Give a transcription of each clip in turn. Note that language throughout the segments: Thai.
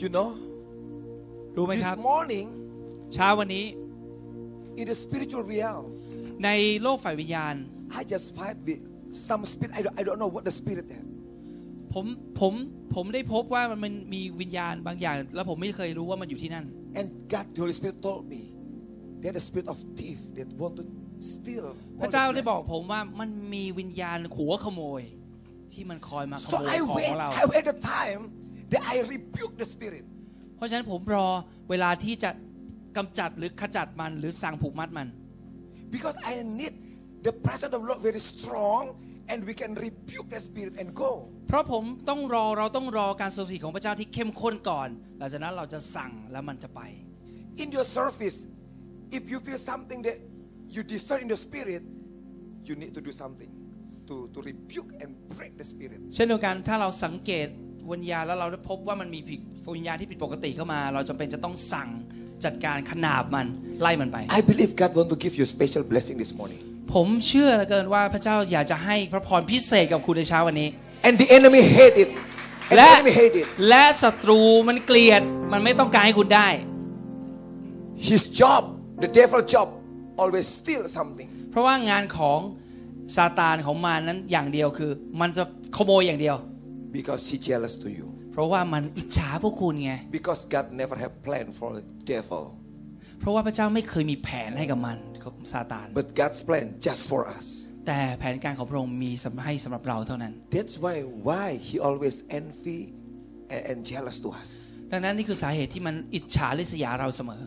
You know, รู้ไหม this ครับ morning เช้าวันนี้ in the spiritual realm, ในโลกฝ่ายวิญญาณ I just fight with some spirit. I don't, I don't know what the spirit is. ผมผมผมได้พบว่ามันมีวิญญาณบางอย่าง แล้วผมไม่เคยรู้ว่ามันอยู่ที่นั่น And God, the Holy Spirit told me, they're the spirit of thief that want to steal. พระ all เจ้า the ได้บอก blessing. ผมว่ามันมีวิญญาณขัวขโมย ที่มันคอยมาข So โมย I ของ wait. ของเรา I wait the time that I rebuke the spirit. เพราะฉะนั้นผมรอเวลาที่จะกำจัดหรือขจัดมันหรือสั่งผูกมัดมัน Because I need the presence of the Lord very strong and we can rebuke the spirit and go. เพราะผมต้องรอเราต้องรอการทรงสถิตของพระเจ้าที่เข้มข้นก่อน หลังจากนั้นเราจะสั่งแล้วมันจะไป In your service, if you feel something that you discern in the spirit, you need to do something to, to rebuke and break the spirit. เช่นเดียวกันถ้าเราสังเกต วิญญาณแล้วเราได้พบว่ามันมีผิดวิญญาณที่ผิดปกติเข้ามา เราจำเป็นจะต้องสั่งจัดการขนาบมันไล่มันไป I believe God want to give you a special blessing this morning. ผมเชื่อเหลือเกินว่าพระเจ้าอยากจะให้พระพรพิเศษกับคุณในเช้าวันนี้ And the enemy hate it. And the และ enemy hate it. และศัตรูมันเกลียดมันไม่ต้องการให้คุณได้ His job, the devil job, always steal something. เพราะว่างานของซาตานของมารนั้นอย่างเดียวคือ มันจะขโมยอย่างเดียว Because he jealous to you. เพราะว่ามันอิจฉาพวกคุณไง Because God never have plan for the devil. เพราะว่าพระเจ้าไม่เคยมีแผนให้กับมันกับซาตาน But God's plan just for us. แต่แผนการของพระองค์มีสำหรับให้สำหรับเราเท่านั้น That's why why he always envy and, and jealous to us. ดังนั้นนี่คือสาเหตุที่มันอิจฉาริษยาเราเสมอ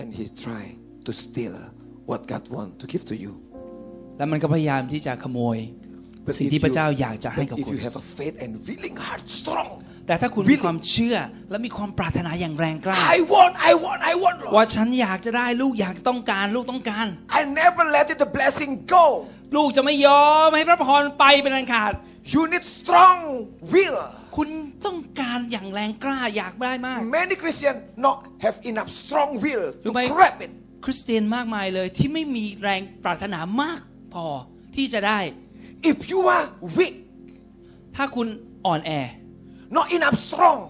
And he try to steal what God want to give to you. และมันก็พยายามที่จะขโมย But สิ่ง if ที่พระ you, เจ้าอยากจะให้ but กับ if คุณ you have a faith and willing heart strong, แต่ถ้าคุณมี Willing ความเชื่อและมีความปรารถนาอย่างแรงกล้า I want, I want, I want, Lord. ว่าฉันอยากจะได้ลูกอยากต้องการลูกต้องการ I never let it, the blessing go. ลูกจะไม่ยอมให้พระพรไปเป็นอันขาด You need strong will. คุณต้องการอย่างแรงกล้าอยากได้มาก Many Christians not have enough strong will to รู้ไหม grab it. คริสเตียนมากมายเลยที่ไม่มีแรงปรารถนามากพอที่จะได้ If you are weak, ถ้าคุณอ่อนแอ not enough strong,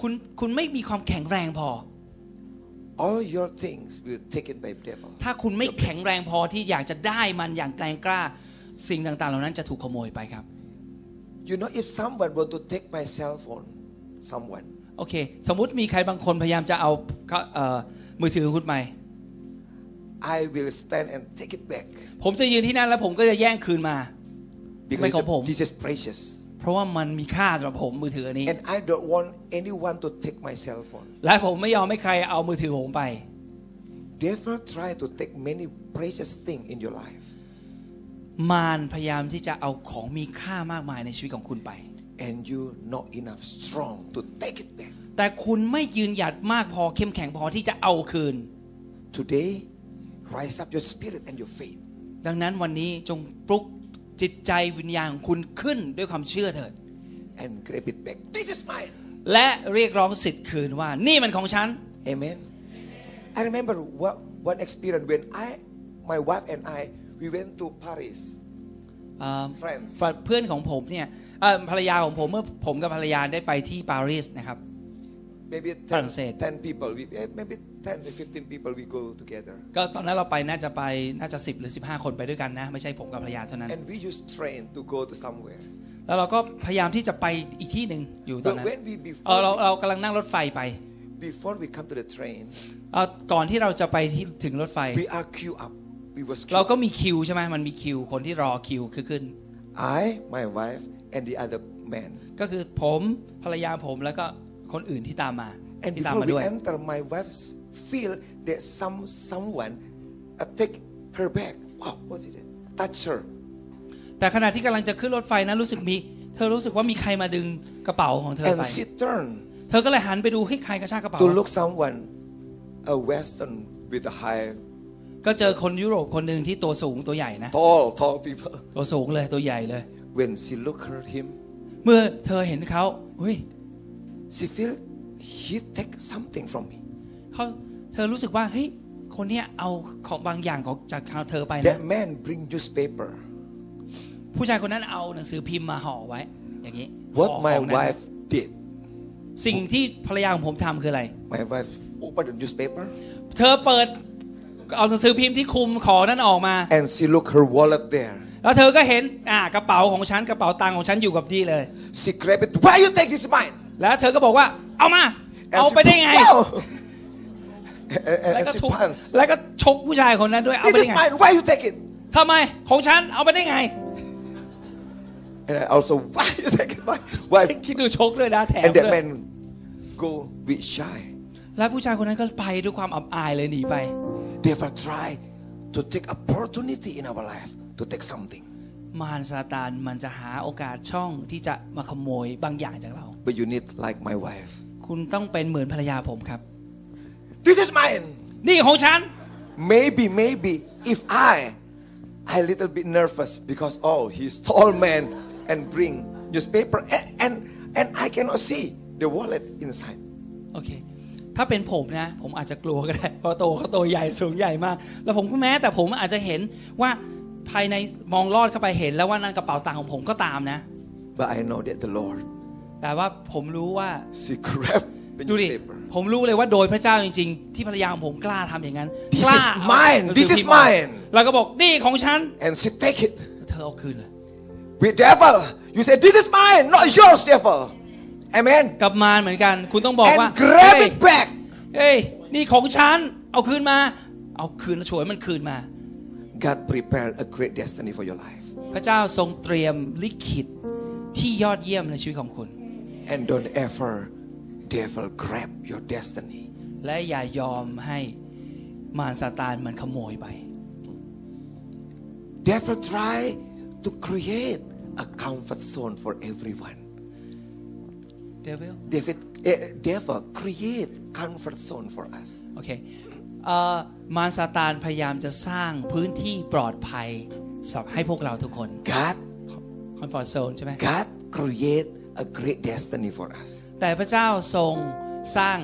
คุณคุณไม่มีความแข็งแรงพอ all your things will taken by devil. ถ้าคุณไม่แข็งแรงพอที่อยากจะได้มันอย่างแรงกล้า สิ่งต่างๆ เหล่านั้นจะถูกขโมยไปครับ You know, if someone want to take my cell phone, someone, โอเค สมมุติมีใครบางคนพยายามจะเอาเอ่อมือถือของคุณไป I will stand and take it back ผมจะยืนที่นั่นแล้วผมก็จะแย่งคืนมา because Michael Pom. this is precious. เพราะว่ามันมีค่าสำหรับผมมือถืออันนี้ And I don't want anyone to take my cell phone. และผมไม่ยอมให้ใครเอามือถือผมไป Devil try to take many precious things in your life. มารพยายามที่จะเอาของมีค่ามากมายในชีวิตของคุณไป And you not enough strong to take it back. แต่คุณไม่ยืนหยัดมากพอเข้มแข็งพอที่จะเอาคืน Today, rise up your spirit and your faith. ดังนั้นวันนี้จงปลุก จิตใจวิญญาณของคุณขึ้นด้วยความเชื่อเถิด and grab it back. This is mine. และเรียกร้องสิทธิ์คืนว่านี่มันของฉัน Amen. I remember what, one experience when I, my wife and I, we went to Paris. เอ่อ Friends. เพื่อนของผมเนี่ยเอ่อภรรยาของผมเมื่อผมกับภรรยาได้ไปที่ปารีสนะครับ Maybe ฝรั่ 10, งเศส 10 people. We, eh, maybe 10 to 15 people we go together. ก็ตอนนั้นเราไปน่าจะไปน่าจะ 10 หรือ 15 คนไปด้วยกันนะ ไม่ใช่ผมกับภรรยาเท่านั้น And we use train to go to somewhere. แล้วเราก็พยายามที่จะไปอีกที่หนึ่งอยู่ตอน But นั้น when we เออเรา before, เรากำลังนั่งรถไฟไป before we come to the train, เอ่อก่อนที่เราจะไปที่ถึงรถไฟ we are queue up. We was เรา queue. ก็มีคิวใช่ไหมมันมีคิวคนที่รอคิวคือขึ้น I, my wife, and the other man. ก็คือผมภรรยาผมแล้วก็ คนอื่นที่ตามมา And ที่ตาม before มา we ด้วย enter, my wife feel that some someone uh, take her bag. Wow, what is it? Touch her. แต่ขณะที่กำลังจะขึ้นรถไฟนั้นรู้สึกมี เธอรู้สึกว่ามีใครมาดึงกระเป๋าของเธอ And ไป she turn เธอก็เลยหันไปดูให้ใครกระชากกระเป๋า to look someone, a Western with a high, ก็เจอคนยุโรปคนหนึ่งที่ตัวสูงตัวใหญ่นะ tall, tall people. ตัวสูงเลยตัวใหญ่เลย When she look at him, เมื่อเธอเห็นเขาเฮ้ย she feel he take something from me. เขาเธอรู้สึกว่าเฮ้ยคนเนี้ยเอาของบางอย่างของจากเธอไปนะ That man bring newspaper. ผู้ชายคนนั้นเอาหนังสือพิมพ์มาห่อไว้ อย่างนี้ What ห่อ my ของนั้น wife did, สิ่งที่ภรรยาของผมทำคืออะไร My wife opened the newspaper เธอเปิดเอาหนังสือพิมพ์ที่คลุมของนั้นออกมา and she looked her wallet there. แล้วเธอก็เห็นอ่ากระเป๋าของฉันกระเป๋าตังค์ของฉันอยู่กับที่เลย She grabbed it. Why you take this mine? แล้วเธอก็บอกว่า เอามา And เอา she ไปได้ไง Wow. and, and- แล้ว and ก็ she ทุบ pants. แล้วก็ชกผู้ชายคนนั้นด้วย เอา This ไปได้ is ไง mine. Why you take it? ทำไมของฉันเอาไปได้ไง And I also, why you take it? Why? Why? คิดดูชกด้วยนะแถม And ด้ that วย man go with shy. แล้วผู้ชายคนนั้นก็ไปด้วยความอับอายเลยหนีไป They ever try to take opportunity in our life to take something. มารซาตานมันจะหาโอกาสช่องที่จะมาขโมยบางอย่างจากเรา But you need like my wife. คุณต้องเป็นเหมือนภรรยาผมครับ This is mine. นี่ของฉัน Maybe, maybe if I, I little bit nervous because oh, he's tall man and bring newspaper and and, and I cannot see the wallet inside. โอเคถ้าเป็นผมนะ ผมอาจจะกลัวก็ได้เพราะโตเขาโตใหญ่สูงใหญ่มาก แล้วผมก็แม้แต่ผมอาจจะเห็นว่า ภายในมองลอดเข้าไปเห็น แล้วว่านั่นกระเป๋าตังค์ของผมก็ตามนะ But I know that the Lord, แต่ว่าผมรู้ว่า she grabbed the ดูดิ newspaper. ผมรู้เลยว่าโดยพระเจ้าจริง ๆ ที่ภรรยาของผมกล้าทำอย่างนั้น This กล้า is เอา mine หนังสือ This is พิมพ์ออก mine แล้วก็บอกนี่ของฉัน And she take it. เธอเอาคืนเลย With devil, you say, This is mine, not yours, devil. Amen. กับมารเหมือนกันคุณต้องบอกว่า And grab เฮ้ย it back. เอ้ยนี่ของฉันเอาคืนมา เอาคืนแล้วช่วยมันคืนมา God prepared a great destiny for your life. พระเจ้าทรงเตรียมลิขิตที่ยอดเยี่ยมในชีวิตของคุณ And don't ever, devil, grab your destiny. และอย่ายอมให้มารซาตานมันขโมยไป Devil try to create a comfort zone for everyone. เดวิล David, eh, devil create comfort zone for us. โอเคเอ่อ มารซาตานพยายามจะสร้างพื้นที่ปลอดภัยสำหรับให้พวกเราทุกคน God, คอนฟอร์ z โซนใช่ไหม God create a great destiny for us. แต่พระเจ้าทรงสร้าง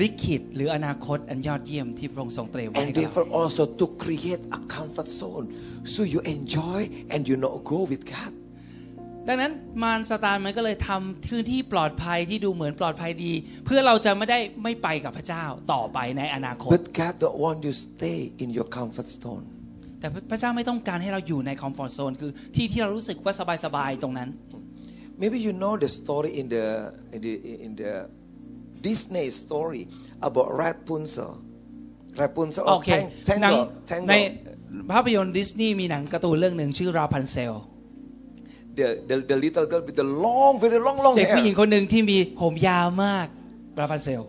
ลิขิตหรืออนาคตอันยอดเยี่ยมที่พระองค์ทรงเตรียมไว้ And ให้กับเรา devil also to create a comfort zone so you enjoy and you not go with God. ดังนั้นมารซาตานมันก็เลยทำพื้นที่ปลอดภัยที่ดูเหมือนปลอดภัยดี เพื่อเราจะไม่ได้ไม่ไปกับพระเจ้าต่อไปในอนาคต But God don't want you stay in your comfort zone. แต่พระเจ้าไม่ต้องการให้เราอยู่ในคอมฟอร์ z โซนคือที่ที่เรารู้สึกว่าสบายๆตรงนั้น Maybe you know the story in the in the, in the Disney story about Rapunzel. Rapunzel โอ or เค Tang- หนัง Tangle. ใน Tangle. ภาพยนตร์ดิสนีย์มีหนังการ์ตูนเรื่องหนึ่งชื่อราพันเซล The, the, the little girl with the long, very long, long เด็กผู้หญิง hair. คนหนึ่งที่มีผมยาวมากราพันเซล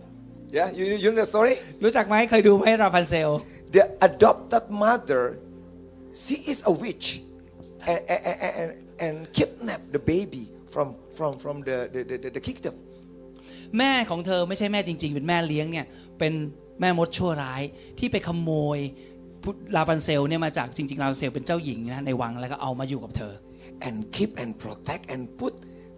Yeah, you, you know the story? รู้จักไหมเคยดูไหมราพันเซล The adopted mother, she is a witch and, and, and, and kidnap the baby from, from, from the, the, the, the kingdom. แม่ของเธอไม่ใช่แม่จริง ๆ เป็นแม่เลี้ยงเนี่ยเป็นแม่มดชั่วร้ายที่ไปขโมยพุลาพันเซลเนี่ยมาจากจริงๆลาพันเซลเป็นเจ้าหญิงนะในวังแล้วก็เอามาอยู่กับเธอ and keep and protect and put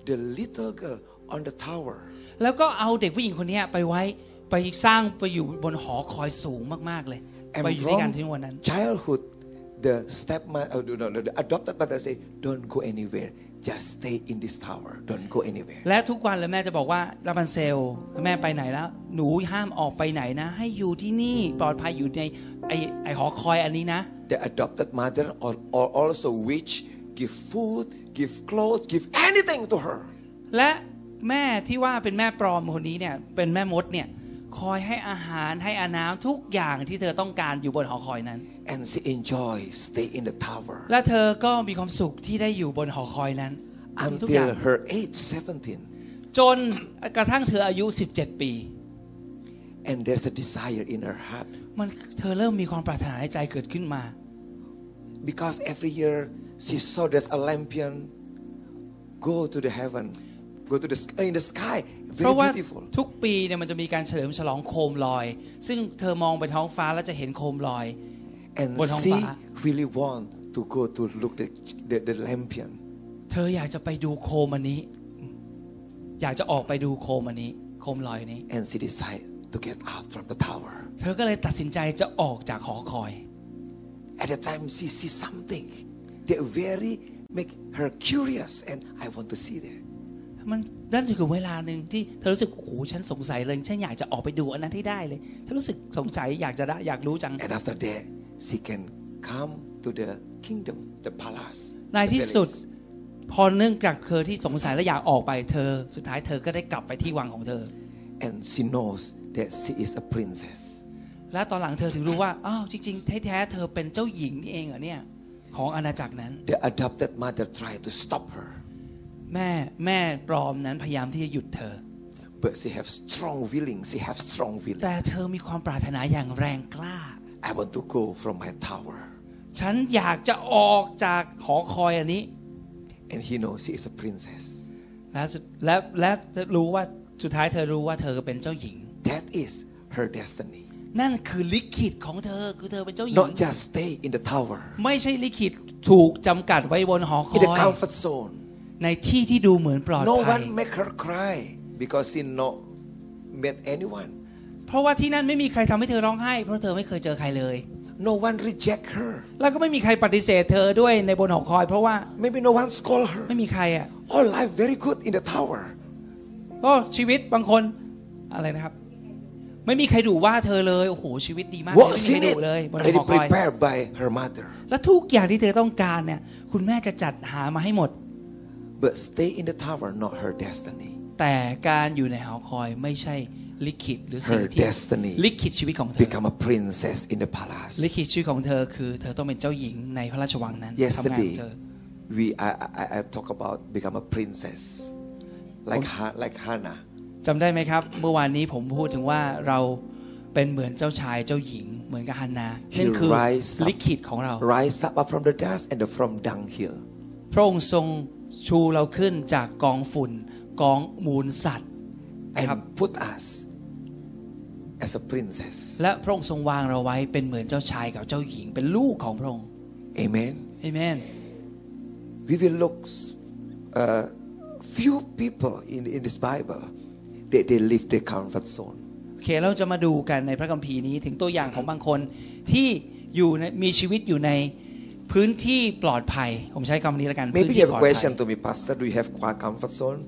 the little girl on the tower. แล้วก็เอาเด็กผู้หญิงคนเนี้ยไปไว้ไปสร้างไปอยู่บนหอคอยสูงมากๆเลย And ไปอยู่ด้วยกัน from ที่วันนั้น childhood, the stepmother, oh, no, no, the adopted mother say, don't go anywhere. Just stay in this tower. Don't go anywhere. และทุกวันเลยแม่จะบอกว่าลาพันเซลแม่ไปไหนแล้ว หนูห้ามออกไปไหนนะ ให้อยู่ที่นี่ปลอดภัยอยู่ในไอไอหอคอยอันนี้นะ The adopted mother or, or also witch give food, give clothes, give anything to her. และแม่ที่ว่าเป็นแม่ปลอมคนนี้เนี่ยเป็นแม่มดเนี่ยคอยให้อาหารให้อาน้ำทุกอย่างที่เธอต้องการอยู่บนหอคอยนั้น And she enjoy stay in the tower และเธอก็มีความสุขที่ได้อยู่บนหอคอยนั้นมีทุกอย่าง until her age 17. จนกระทั่งเธออายุ 17 ปี And there's a desire in her heart มันเธอเริ่มมีความปรารถนาในใจเกิดขึ้นมา because every year she saw there's a lampion go to the heaven, go to the sky, in the sky, เพ very ราะว่า beautiful. ทุกปีเนี่ยมันจะมีการเฉลิมฉลองโคมลอย ซึ่งเธอมองไปท้องฟ้าแล้วจะเห็นโคมลอย And Bồn hông she phá. really want to go to look the, the, the lampion. เธออยากจะไปดูโคมอันนี้ อยากจะออกไปดูโคมอันนี้ โคมลอยนี้ And she decided to get out from the tower. เธอก็เลยตัดสินใจจะออกจากหอคอย At the time she see something that very make her curious and I want to see that. มันนั่นคือเวลาหนึ่งที่เธอรู้สึกโอ้โหฉันสงสัยเลยฉันอยากจะออกไปดูอันนั้นให้ได้เลยฉันรู้สึกสงสัยอยากจะได้อยากรู้จัง And after that, she can come to the kingdom, the palace. ใน the ที่สุด palace. พอเนื่องจากเธอที่สงสัยและอยากออกไปเธอ สุดท้ายเธอก็ได้กลับไปที่วังของเธอ And she knows that she is a princess. และตอนหลังเธอถึงรู้ว่าอ้าวจริงๆแท้ๆเธอเป็นเจ้าหญิงนี่เองเหรอเนี่ย ของอาณาจักรนั้น The adopted mother tried to stop her, แม่แม่ปลอมนั้นพยายามที่จะหยุดเธอ but she have strong willing. She have strong willing. แต่เธอมีความปรารถนาอย่างแรงกล้า I want to go from my tower. ฉันอยากจะออกจากหอคอยอันนี้ And he knows she is a princess. และสุดและและรู้ว่าสุดท้ายเธอรู้ว่าเธอเป็นเจ้าหญิง That is her destiny. นั่นคือลิขิตของเธอคือเธอเป็นเจ้าหญิง Not just stay in the tower, ไม่ใช่ลิขิตถูกจำกัดไว้บนหอค in the อย comfort zone. ในที่ที่ดูเหมือนปลอด No ภัย one make her cry because she not met anyone. เพราะว่าที่นั่นไม่มีใครทำให้เธอร้องไห้ เพราะเธอไม่เคยเจอใครเลย No one reject her. แล้วก็ไม่มีใครปฏิเสธเธอด้วยในบนหอคอย เพราะว่า Maybe no one scold her. ไม่มีใครอะ All life very good in the tower. โอ้ชีวิตบางคนอะไรนะครับ ไม่มีใครดุว่าเธอเลยโอ้โหชีวิตดีมากเลยไม่ What's มีใคร in ดุ it? เลยบนห Already อคอย prepared by her mother. และทุกอย่างที่เธอต้องการเนี่ย คุณแม่จะจัดหามาให้หมด But stay in the tower, not her destiny. แต่การอยู่ในหอคอยไม่ใช่ลิขิตหรือสิ่ง Her ที่ destiny ลิขิตชีวิตของเธอ Become a princess in the palace. ลิขิตชีวิตของเธอคือเธอต้องเป็นเจ้าหญิงในพระราชวังนั้นทำงานของ Yesterday, เธอ we I, I, I talk about become a princess, like Ha- like Hannah. จำได้ไหมครับ เมื่อวานนี้ผมพูดถึงว่าเราเป็นเหมือนเจ้าชายเจ้าหญิง เหมือนกับฮันนา He นั่นคือ rise up ลิขิตของเรา Rise up from the dust and from dunghill. พระองค์ทรงชูเราขึ้นจากกองฝุ่นกองมูลสัตว์นะครับ and put us as a princess. และพระองค์ทรงวางเราไว้เป็นเหมือนเจ้าชายกับเจ้าหญิง เป็นลูกของพระองค์ Amen. เอเมน We will look uh, few people in in this Bible they they leave their comfort zone. โอเคเราจะมาดูกันในพระคัมภีร์นี้ถึงตัวอย่างของบางคนที่อยู่ในมีชีวิตอยู่ในพื้นที่ปลอดภัย ผมใช้คำนี้แล้วกันพื้น Maybe ที่ you have ปลอ a ดภัย question to me, Pastor. Do you have a comfort zone?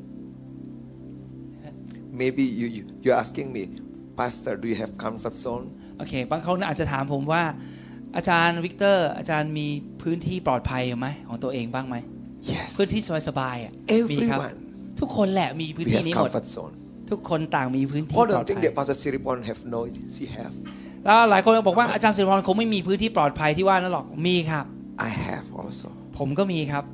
Maybe you, you you're asking me, Pastor. Do you have comfort zone? โอเค บางคนอาจจะถามผมว่า อาจารย์วิกเตอร์ อาจารย์มีพื้นที่ปลอดภัยไหมของตัวเองบ้างไหม Yes. พื้นที่สบายๆอะมีครับ Everyone. ทุกคนแหละมีพื้น We ที่ have นี้หมด comfort zone. ทุกคนต่างมีพื้นที่ Oh, ปลอ don't ด think ภัย that Pastor Siripon have no. She have. แล้วหลายคนบอกว่าอาจารย์สิริพรคงไม่มีพื้นที่ปลอดภัยที่ว่านั่นหรอกมีครับ I have also. ผมก็มีครับ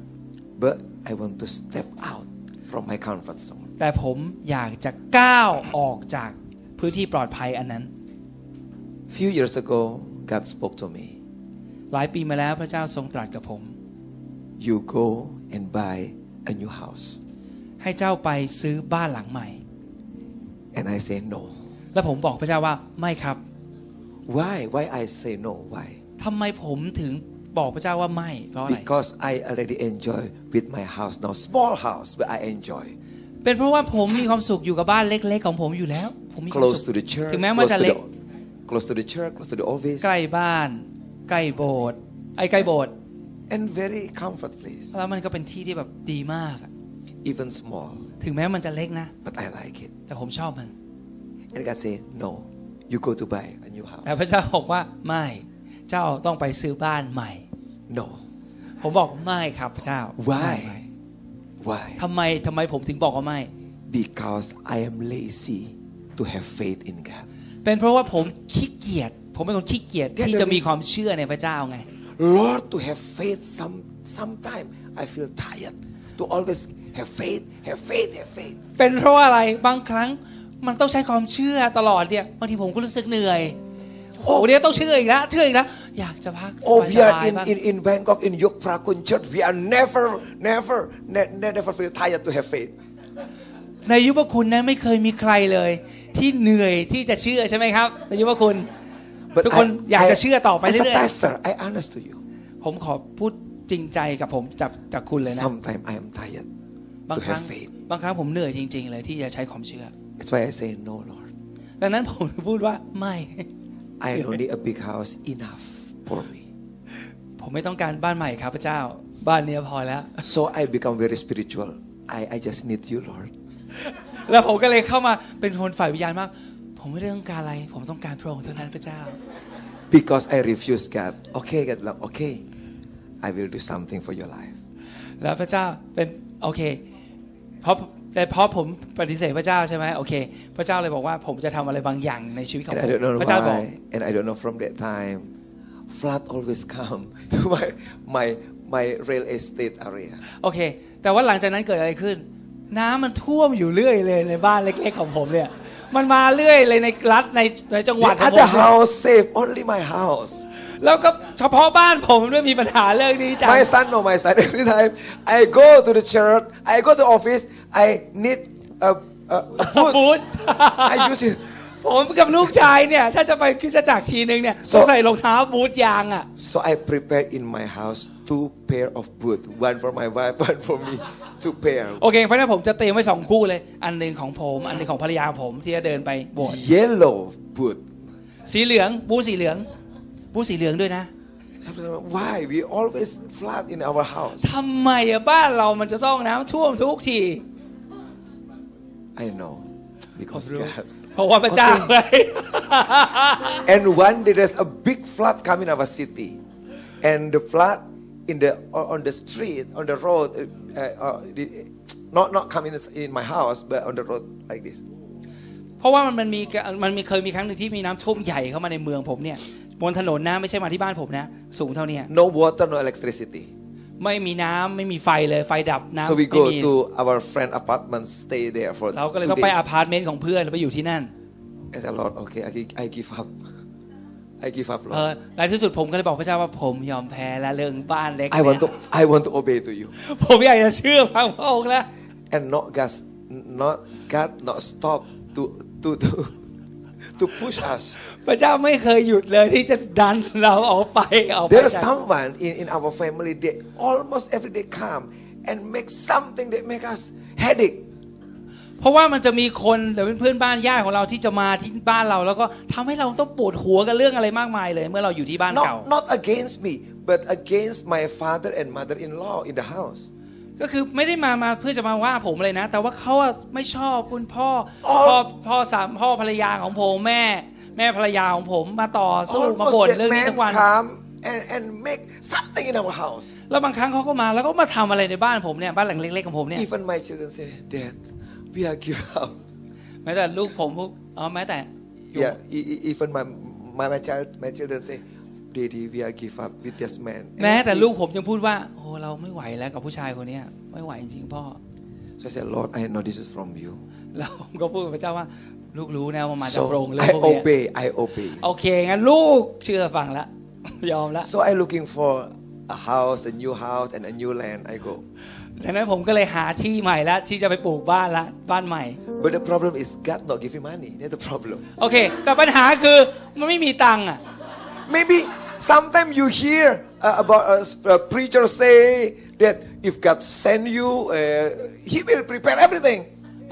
But I want to step out from my comfort zone. แต่ผมอยากจะก้าวออกจากพื้นที่ปลอดภัยอันนั้น Few years ago, God spoke to me. หลายปีมาแล้วพระเจ้าทรงตรัสกับผม You go and buy a new house. ให้เจ้าไปซื้อบ้านหลังใหม่ And I say no. แล้วผมบอกพระเจ้าว่าไม่ครับ Why? Why I say no? Why? ทำไมผมถึงบอกพระเจ้าว่าไม่เพราะอะไร Because I already enjoy with my house now. Small house, but I enjoy. เป็นเพราะว่าผมมีความสุขอยู่กับบ้านเล็ก ๆ ของผมอยู่แล้ว ผมมีความ Close สุ to ข the church, ถึงแม้มัน close จะ to เล็ก the, close to the church, close to the office, ใกล้บ้าน ใกล้โบสถ์ไอ้ใกล้โบสถ์ and very comfort place. แล้วมันก็เป็นที่ที่แบบดีมากอะ Even small, ถึงแม้มันจะเล็กนะ but I like it. แต่ผมชอบมัน And God say, no, you go to buy a new แต่ house. พระเจ้าบอกว่าไม่ เจ้าต้องไปซื้อบ้านใหม่ No. ผมบอกไม่ครับพระเจ้า Why? ไม่ Why? ทำไมทำไมผมถึงบอกว่าไม่ Because I am lazy to have faith in God. เป็นเพราะว่าผมขี้เกียจผมเป็นคนขี้เกียจ Yeah, ที่ the จะมี reason- ความเชื่อในพระเจ้าไง Lord, to have faith some sometime I feel tired. To always have faith, have faith, have faith. เป็นเพราะว่าอะไรบางครั้งมันต้องใช้ความเชื่อตลอดเนี่ยบางทีผมก็รู้สึกเหนื่อยโอ้โหเดี๋ยวต้องเชื่ออีกแล้วเชื่ออีกแล้วอยากจะพัก Oh, ส we บา are ย in, ๆบ้าง in, in Bangkok, in Yuk Prakun Church. We are never, never, ne- never feel tired to have faith. ในยุวคุณนั้นไม่เคยมีใครเลย ที่เหนื่อยที่จะเชื่อใช่ไหมครับ ในยุวคุณ But ทุกคนอยากจะเชื่อต่อไป as เรื่ a อย pastor, I honest to you. ๆผมขอพูด จริงใจกับผมจากจากคุณเลยนะ Sometimes I am tired บาง to ครั้ง have faith. บางครั้งผมเหนื่อยจริง ๆ เลยที่จะใช้ความเชื่อ That's why I say no, Lord. ดังนั้นผมพูดว่าไม่ I don't need a big house enough for me. ผมไม่ต้องการบ้านใหม่ครับพระเจ้า บ้านเนี้ยพอแล้ว So I become very spiritual I, I just need you, Lord. แล้วผมก็เลยเข้ามาเป็นคนฝ่ายวิญญาณมาก ผมไม่ได้ต้องการอะไร ผมต้องการพระองค์เท่านั้นพระเจ้า Because I refuse God. Okay, God, Lord, okay. I will do something for your life. แล้วพระเจ้าเป็นโอเคเพราะแต่เพราะผมปฏิเสธพระเจ้าใช่ไหมโอเค พระเจ้าเลยบอกว่าผมจะทำอะไรบางอย่างในชีวิตของ And ผ I ม don't know พระเจ้าบอก why. And I don't know from that time. Flood always come to my my my real estate area. โอเค แต่ว่าหลังจากนั้นเกิดอะไรขึ้น น้ำมันท่วมอยู่เรื่อยเลยในบ้านเล็กๆของผมเนี่ย มันมาเรื่อยเลยในรัฐในในจังหวัด The ของผม other เนี่ย house save only my house. แล้วก็เฉพาะบ้านผมด้วยมีปัญหาเรื่องนี้จ้ะ My son, no, my son. Every time I go to the church, I go to office, I need a, a, a boot. บูธ I use it. ผมกับลูกชายเนี่ย ถ้าจะไปคริสตจักรทีนึงเนี่ย So- ต้องใส่รองเท้าบูทยางอะ So I prepare in my house two pair of boot, one for my wife, one for me, two pair. โอเคเพราะฉะนั้นผมจะเตรียมไว้สองคู่เลย อันหนึ่งของผมอันหนึ่งของภรรยาผมที่จะเดินไปโบสถ์ Yellow boot. สีเหลืองบูธสีเหลือง บูธสีเหลืองด้วยนะ Why we always flood in our house? ทำไมอะบ้านเรามันจะต้องน้ำท่วมทุกที I know because God. เพราะว่าพระเจ้าไง And one day there's a big flood coming in our city, and the flood in the on the street on the road, uh, uh, the, not not coming in my house, but on the road like this. เพราะว่ามันมันมีมันมีเคยมีครั้งหนึ่งที่มีน้ำท่วมใหญ่เข้ามาในเมืองผมเนี่ยบนถนนนะไม่ใช่มาที่บ้านผมนะ สูงเท่าเนี้ย No water, no electricity. ไม่มีน้ำไม่มีไฟเลยไฟดับน้ำ So we ไม่ go มี to our friend apartment, stay there for เราก็เลย two ต้องไป days. อพาร์ตเมนต์ของเพื่อนแล้วไปอยู่ที่นั่น I said, Lord, okay, I, gi- I give up. I give up, เอ Lord. อในที่สุดผมก็เลยบอกพระเจ้าว่าผมยอมแพ้และเรื่องบ้านเล็ก I want เนี่ย to I want to obey to you. ผมอยากจะเชื่อฟังพระองค์แล้ว And not God not God not stop to to to to push us. พระเจ้าไม่เคยหยุดเลยที่จะดันเราออกไปออกไป There is จาก someone in, in our family they almost every day come and make something that make us headache. เพราะว่ามันจะมีคนหรือเป็นเพื่อนบ้านญาติของเราที่จะมาที่บ้านเรา แล้วก็ทำให้เราต้องปวดหัวกับเรื่องอะไรมากมายเลย เมื่อเราอยู่ที่บ้านเก่า Not not against me, but against my father and mother-in-law in the house. ก็คือไม่ได้มามาเพื่อจะมาว่าผมเลยนะ แต่ว่าเขาอะไม่ชอบคุณพ่ออ๋อพ่อพ่อสามพ่อภรรยาของผมแม่ แม่ภรรยาของผมมาต่อสู้มาบ่น Almost เรื่ that องนี้ man ทุกวัน come and, and make something in our house. แล้วบางครั้งเขาก็มาแล้วก็มาทำอะไรในบ้านผมเนี่ยบ้านหลังเล็กๆของผมเนี่ย Even my children say, Dad, we are give up. แม้แต่ลูกผมพวกอ๋อแม้แต่ Yeah, e- e- even my my, my child my children say, Daddy, we are give up with this man. แม้แต่ And ลูกผมยังพูดว่าโอ้เราไม่ไหวแล้วกับผู้ชายคนเนี้ยไม่ไหวจริงๆพ่อ So I said, Lord, I know this is from you. แล้วผมก็พูดกับพระเจ้าว่าลูกรู้นะว่ามาจาก So พระองค์เรื่อง I พวกเนี้ย obey, I obey. โอเคงั้นลูกเชื่อฟังละยอมละ So I looking for a house, a new house, and a new land. I go. ดังนั้นผมก็เลยหาที่ใหม่แล้วที่จะไปปลูกบ้านละบ้านใหม่ But the problem is God not giving money. That's the problem. โอเค แต่ปัญหาคือมันไม่มีตังค์อะ Maybe sometimes you hear uh, about a, s- a preacher say that if God send you, uh, He will prepare everything.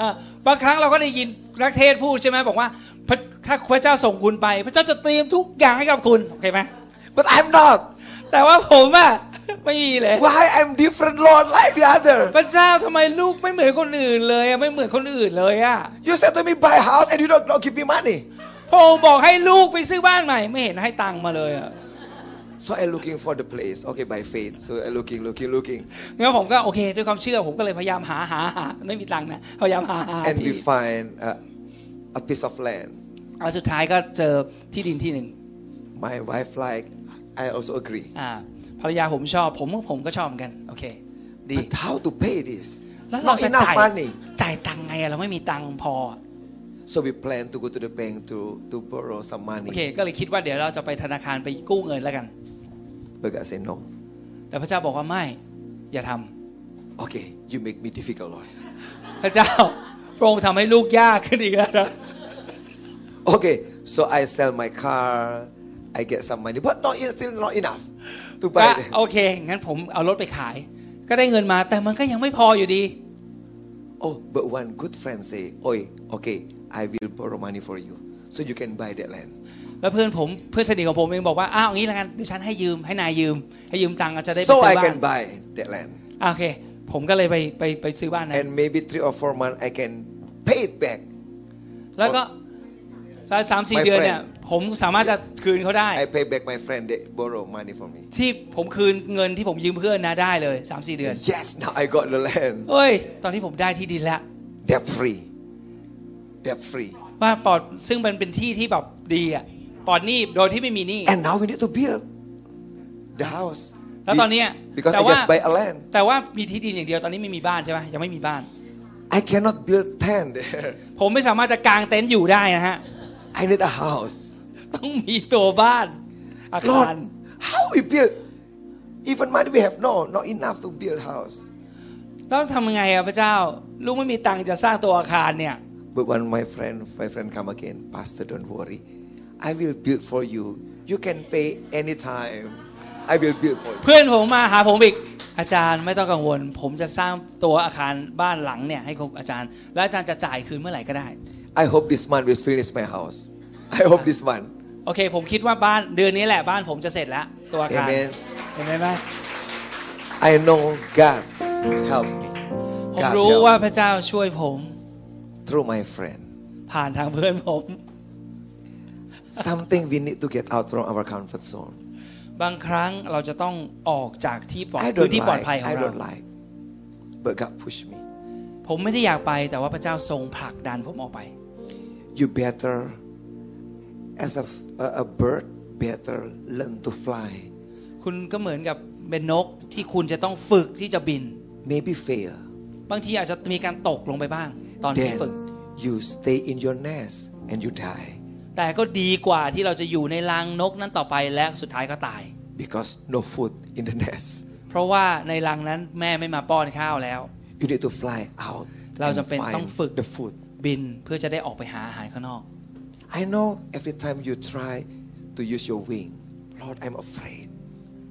อะบางครั้งเราก็ได้ยินนักเทศน์พูดใช่ไหมบอกว่าพระถ้าพระเจ้าส่งคุณไป พระเจ้าจะเตรียมทุกอย่างให้กับคุณโอเคไหม But I'm not. แต่ว่าผมอะไม่มีเลย Why I'm different, Lord, like the other? พระเจ้าทำไมลูกไม่เหมือนคนอื่นเลยอะไม่เหมือนคนอื่นเลยอะ You said to me buy a house and you don't, don't give me money. พระองค์บอกให้ลูกไปซื้อบ้านใหม่ ไม่เห็นให้ตังค์มาเลยอะ So I'm looking for the place. Okay, by faith. So I'm looking, looking, looking. งั้นผมก็โอเคด้วยความเชื่อผมก็เลยพยายามหาหาหาไม่มีตังค์นะพยายามหาหา And ที่ we find uh, a piece of land. เอาสุดท้ายก็เจอที่ดินที่หนึ่ง My wife like, I also agree. อ่าภรรยาผมชอบผมผมก็ชอบเหมือนกันโอเคดี But how to pay this? แล้วเรา Not จะ enough จ่าย money. จ่ายตังค์ไงอะเราไม่มีตังค์พอ So we plan to go to the bank to, to borrow some โอเค money. ก็เลยคิดว่าเดี๋ยวเราจะไปธนาคารไปกู้เงินแล้วกัน But God said, no. แต่พระเจ้าบอกว่าไม่ อย่าทำ Okay, you make me difficult, Lord. พระเจ้าพระองค์ทำให้ลูกยากขึ้นอีกแล้วนะ Okay, so I sell my car. I get some money, but not still not enough to ก็ buy. โอเค งั้นผมเอารถไปขาย ก็ได้เงินมาแต่มันก็ยังไม่พออยู่ดี Oh, but one good friend say, "Oi, okay, I will borrow money for you, so you can buy that land." แล้วเพื่อนผมเพื่อนสนิทของผมเองบอกว่าอ้าวอย่างนี้แล้วกันเดี๋ยวฉันให้ยืมให้นายยืม ให้ยืมตังค์อาจจะได้ไป So ซื้อ I บ้าน can buy that land. อะโอเค ผมก็เลยไปไปไปซื้อบ้านนั้น and maybe three or four months I can pay it back. แล้วก็แล้วสามสี่ My เดือนเนี่ย friend ผมสามารถจะคืนเขาได้ I pay back my friend. They borrow money from me. ที่ผมคืนเงินที่ผมยืมเพื่อนนะได้เลย3ามสี่เดือน Yes, now I got the land. เอ้ย ตอนที่ผมได้ที่ดินแล้ว Debt free. Debt free. ว่าปลอดซึ่งมันเป็นที่ที่แบบดีอะปลอดหนี้โดยที่ไม่มีหนี้ And now we need to build the house. แล้วตอนเนี้ย Because แต่ I ว่า just buy a land. แต่ว่ามีที่ดินอย่างเดียวตอนนี้ไม่มีบ้านใช่ไหมยังไม่มีบ้าน I cannot build tent there. ผมไม่สามารถจะกางเต็นท์อยู่ได้นะฮะ I need a house. ต้องมีตัวบ้านอาคาร Lord, how we build? Even money we have no, not enough to build house. แล้วทำยังไงอะพระเจ้าลูกไม่มีตังค์จะสร้างตัวอาคารเนี่ย But when my friend, my friend come again, Pastor, don't worry. I will build for you. You can pay anytime. I will build for you. เพื่อนผมมาหาผมอีก อาจารย์ไม่ต้องกังวล ผมจะสร้างตัวอาคารบ้านหลังเนี่ยให้กับอาจารย์ แล้วอาจารย์จะจ่ายคืนเมื่อไหร่ก็ได้ I hope this month will finish my house. I hope this month. โอเค ผมคิดว่าบ้านเดือนนี้แหละบ้านผมจะเสร็จแล้วตัวอาคาร Amen. เห็นไหมไหม I know God's help me. ผม God รู้ help ว่าพระเจ้าช่วยผม through my friend. ผ่านทางเพื่อนผม Something we need to get out from our comfort zone. บางครั้งเราจะต้องออกจากที่ปลอด I พื้น don't ที่ปลอด like. ภัยของ I เรา don't like. But God push me. ผมไม่ได้อยากไปแต่ว่าพระเจ้าทรงผลักดันผมออกไป You better, as a, a, a bird, better learn to fly. คุณก็เหมือนกับเป็นนกที่คุณจะต้องฝึกที่จะบิน Maybe fail. บางทีอาจจะมีการตกลงไปบ้าง ตอนที่ฝึก Then you stay in your nest and you die แต่ก็ดีกว่าที่เราจะอยู่ในรังนกนั้นต่อไปและสุดท้ายก็ตาย because no food in the nest. เพราะว่าในรังนั้นแม่ไม่มาป้อนข้าวแล้ว You need to fly out เรา and จำเป็นต้อง find ฝึก the food. บินเพื่อจะได้ออกไปหาอาหารข้างนอก I know every time you try to use your wing, Lord, I'm afraid.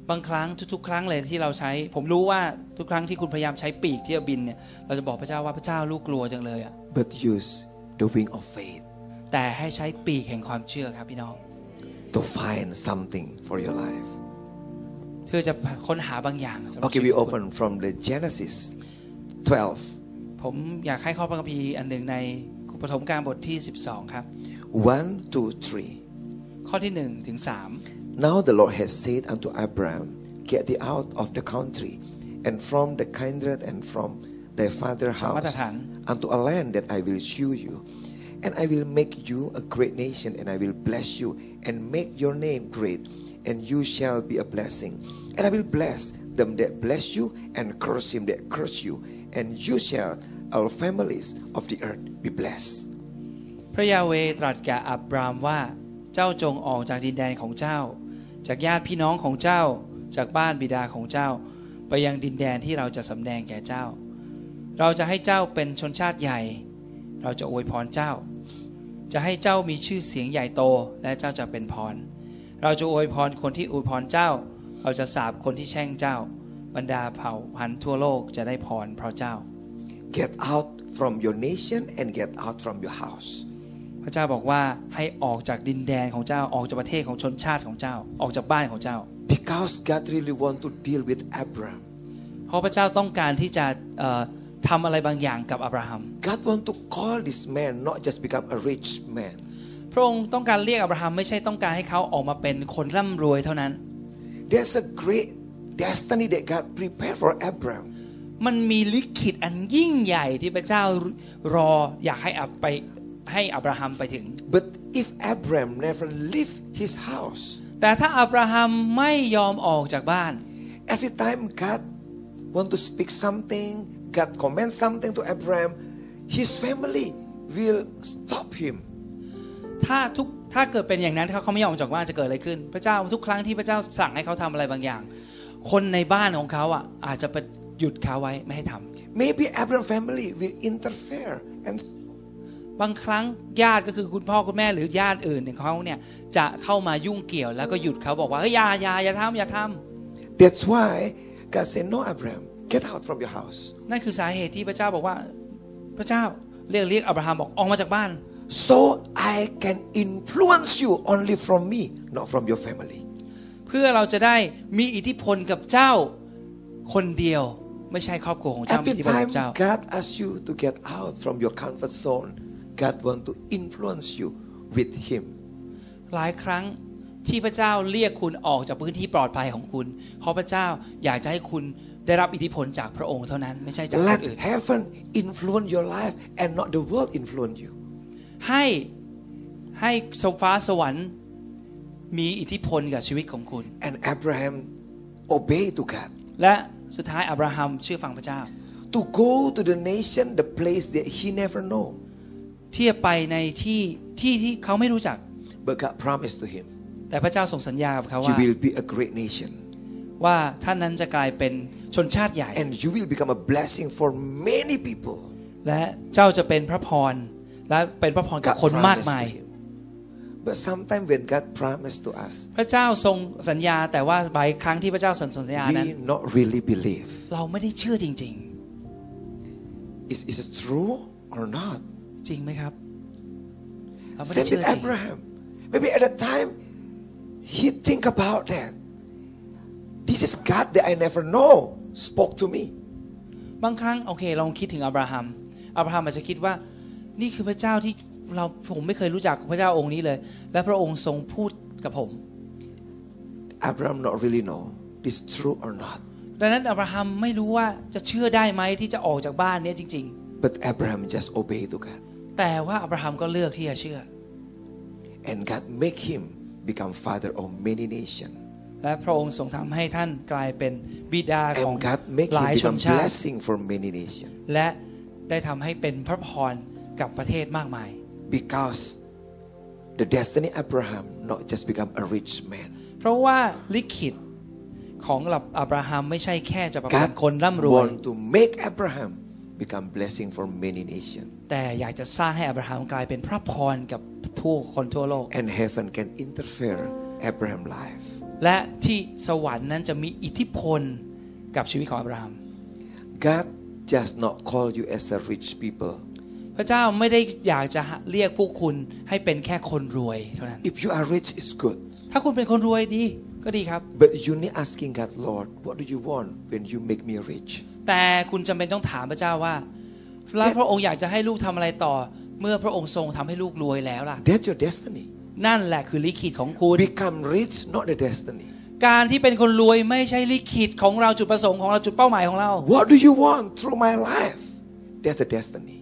บางครั้งทุกๆ ครั้งเลยที่เราใช้ ผมรู้ว่าทุกครั้งที่คุณพยายามใช้ปีกที่จะบินเนี่ยเราจะบอกพระเจ้าว่าพระเจ้าลูกกลัวจังเลยอะ But use the wing of faith แต่ให้ใช้ปีกแห่งความเชื่อครับพี่น้อง to find something for your life. เพื่อจะค้นหาบางอย่างสำหรับ Okay, ชี we วิตคุณ open from the Genesis 12, ผมอยากให้ข้อพระคัมภีร์อันหนึ่งในปฐมกาลบทที่ 12 ครับ 1, 2, 3. ข้อที่1ถึง3 Now the Lord has said unto Abraham, Get thee out of the country, and from the kindred, and from thy father's มาตร house, ฐาน unto a land that I will shew you. And I will make you a great nation, and I will bless you, and make your name great, and you shall be a blessing. And I will bless them that bless you, and curse him that curse you, and you shall, all families of the earth, be blessed. พระยาเวตรัสแก่อับรามว่าเจ้าจงออกจากดินแดนของเจ้า จากญาติพี่น้องของเจ้า จากบ้านบิดาของเจ้า ไปยังดินแดนที่เราจะสำแดงแก่เจ้า เราจะให้เจ้าเป็นชนชาติใหญ่ เราจะอวยพรเจ้า จะให้เจ้ามีชื่อเสียงใหญ่โตและเจ้าจะเป็นพร เราจะอวยพรคนที่อวยพรเจ้า เราจะสาบคนที่แช่งเจ้า บรรดาเผ่าพันธุ์ทั่วโลกจะได้พรเพราะเจ้า Get out from your nation and get out from your house. พระเจ้าบอกว่าให้ออกจากดินแดนของเจ้าออกจากประเทศของชนชาติของเจ้า ออกจากบ้านของเจ้า Because God really want to deal with Abraham. เพราะพระเจ้าต้องการที่จะเอ่อทำอะไรบางอย่างกับอับราฮัม God want to call this man not just become a rich man. พระองค์ต้องการเรียกอับราฮัมไม่ใช่ต้องการให้เขาออกมาเป็นคนร่ำรวยเท่านั้น There's a great destiny that God prepared for Abraham. มันมีลิขิตอันยิ่งใหญ่ที่พระเจ้ารออยากให้อับไป ให้อับราฮัมไปถึง But if Abraham never leave his house, แต่ถ้าอับราฮัมไม่ยอมออกจากบ้าน every time God want to speak something, God command something to Abraham, his family will stop him. ถ้าทุกถ้าเกิดเป็นอย่างนั้นถ้าเขาไม่ยอมออกจากบ้านจะเกิดอะไรขึ้น พระเจ้าทุกครั้งที่พระเจ้าสั่งให้เขาทำอะไรบางอย่าง คนในบ้านของเขาอะอาจจะไปหยุดเขาไว้ไม่ให้ทำ Maybe Abraham family will interfere and บางครั้งญาติก็คือคุณพ่อคุณแม่หรือญาติอื่นของเขาเนี่ยจะเข้ามายุ่งเกี่ยวแล้วก็หยุดเขาบอกว่าเฮ้ยอย่าอย่าอย่าทำอย่าทำ that's why God said, No, Abraham, get out from your house. นั่นคือสาเหตุที่พระเจ้าบอกว่า พระเจ้าเรียกเรียกอับราฮัมบอกออกมาจากบ้าน So I can influence you only from me, not from your family. เพื่อเราจะได้มีอิทธิพลกับเจ้าคนเดียว ไม่ใช่ครอบครัวของเจ้ามี Every อิทธิพล time กับเจ้า God asks you to get out from your comfort zone, God want to influence you with Him. หลายครั้งที่พระเจ้าเรียกคุณออกจากพื้นที่ปลอดภัยของคุณ เพราะพระเจ้าอยากจะให้คุณได้รับอิทธิพลจากพระองค์เท่านั้นไม่ใช่จากคน Let อื่น heaven influence your life and not the world influence you. ให้ให้สฟ้าสวรรค์มีอิทธิพลกับชีวิตของคุณ And Abraham obeyed to God. และสุดท้ายอับราฮัมเชื่อฟังพระเจ้า To go to the nation, the place that he never know. ที่จะไปในที่ที่ที่เขาไม่รู้จัก But God promised to him, แต่พระเจ้าทรงสัญญากับเขา you ว่า will be a great nation. ว่าท่านนั้นจะกลายเป็นชนชาติใหญ่ And you will become a blessing for many people. และเจ้าจะเป็นพระพรและเป็นพระพรกับ God คนมาก promised มาย to him. But sometimes when God promised to us, พระเจ้าทรงสัญญาแต่ว่าบางครั้งที่พระเจ้าทรงสัญญานั้น we not really believe. เราไม่ได้เชื่อจริง Is, is it true or not? ๆจริงไหมครับเราไม่ได้ Same เชื่อ with จริง Abraham. Maybe at that time, he think about that. This is God that I never know spoke to me. บางครั้งโอเคลองคิดถึงอับราฮัมอับราฮัมอาจจะคิดว่านี่คือพระเจ้าที่เราผมไม่เคยรู้จักพระเจ้าองค์นี้เลย และพระองค์ทรงพูดกับผม Abraham not really know this true or not. ดังนั้นอับราฮัมไม่รู้ว่าจะเชื่อได้ไหมที่จะออกจากบ้านเนี้ยจริง But Abraham just obeyed to God. ๆแต่ว่าอับราฮัมก็เลือกที่จะเชื่อ And God make him become father of many nations. และพระองค์ทรงทำให้ท่านกลายเป็นบิดาของ And God make ห him ลายชน become ชาติ blessing for many nations. และได้ทำให้เป็นพระพรกับประเทศมากมาย Because the destiny Abraham not just become a rich man. เพราะว่าลิขิตของอับราฮัมไม่ใช่แค่จะเป็น God คนร่ำรวย want to make Abraham become blessing for many nations. แต่อยากจะสร้างให้อับราฮัมกลายเป็นพระพรกับทั่วคนทั่วโลก And heaven can interfere Abraham life. และที่สวรรค์นั้นจะมีอิทธิพลกับชีวิตของอับราฮัม God just not call you as a rich people. พระเจ้าไม่ได้อยากจะเรียกพวกคุณให้เป็นแค่คนรวยเท่านั้น If you are rich, it's good. ถ้าคุณเป็นคนรวยดีก็ดีครับ But you need asking God, Lord, what do you want when you make me rich? แต่คุณจำเป็นต้องถามพระเจ้าว่า แล้วพระองค์อยากจะให้ลูกทำอะไรต่อ เมื่อพระองค์ทรงทำให้ลูกรวยแล้วล่ะ That's your destiny. นั่นแหละคือลิขิตของคุณ Become rich, not the destiny. การที่เป็นคนรวยไม่ใช่ลิขิตของเราจุดประสงค์ของเราจุดเป้าหมายของเรา What do you want through my life? That's the destiny.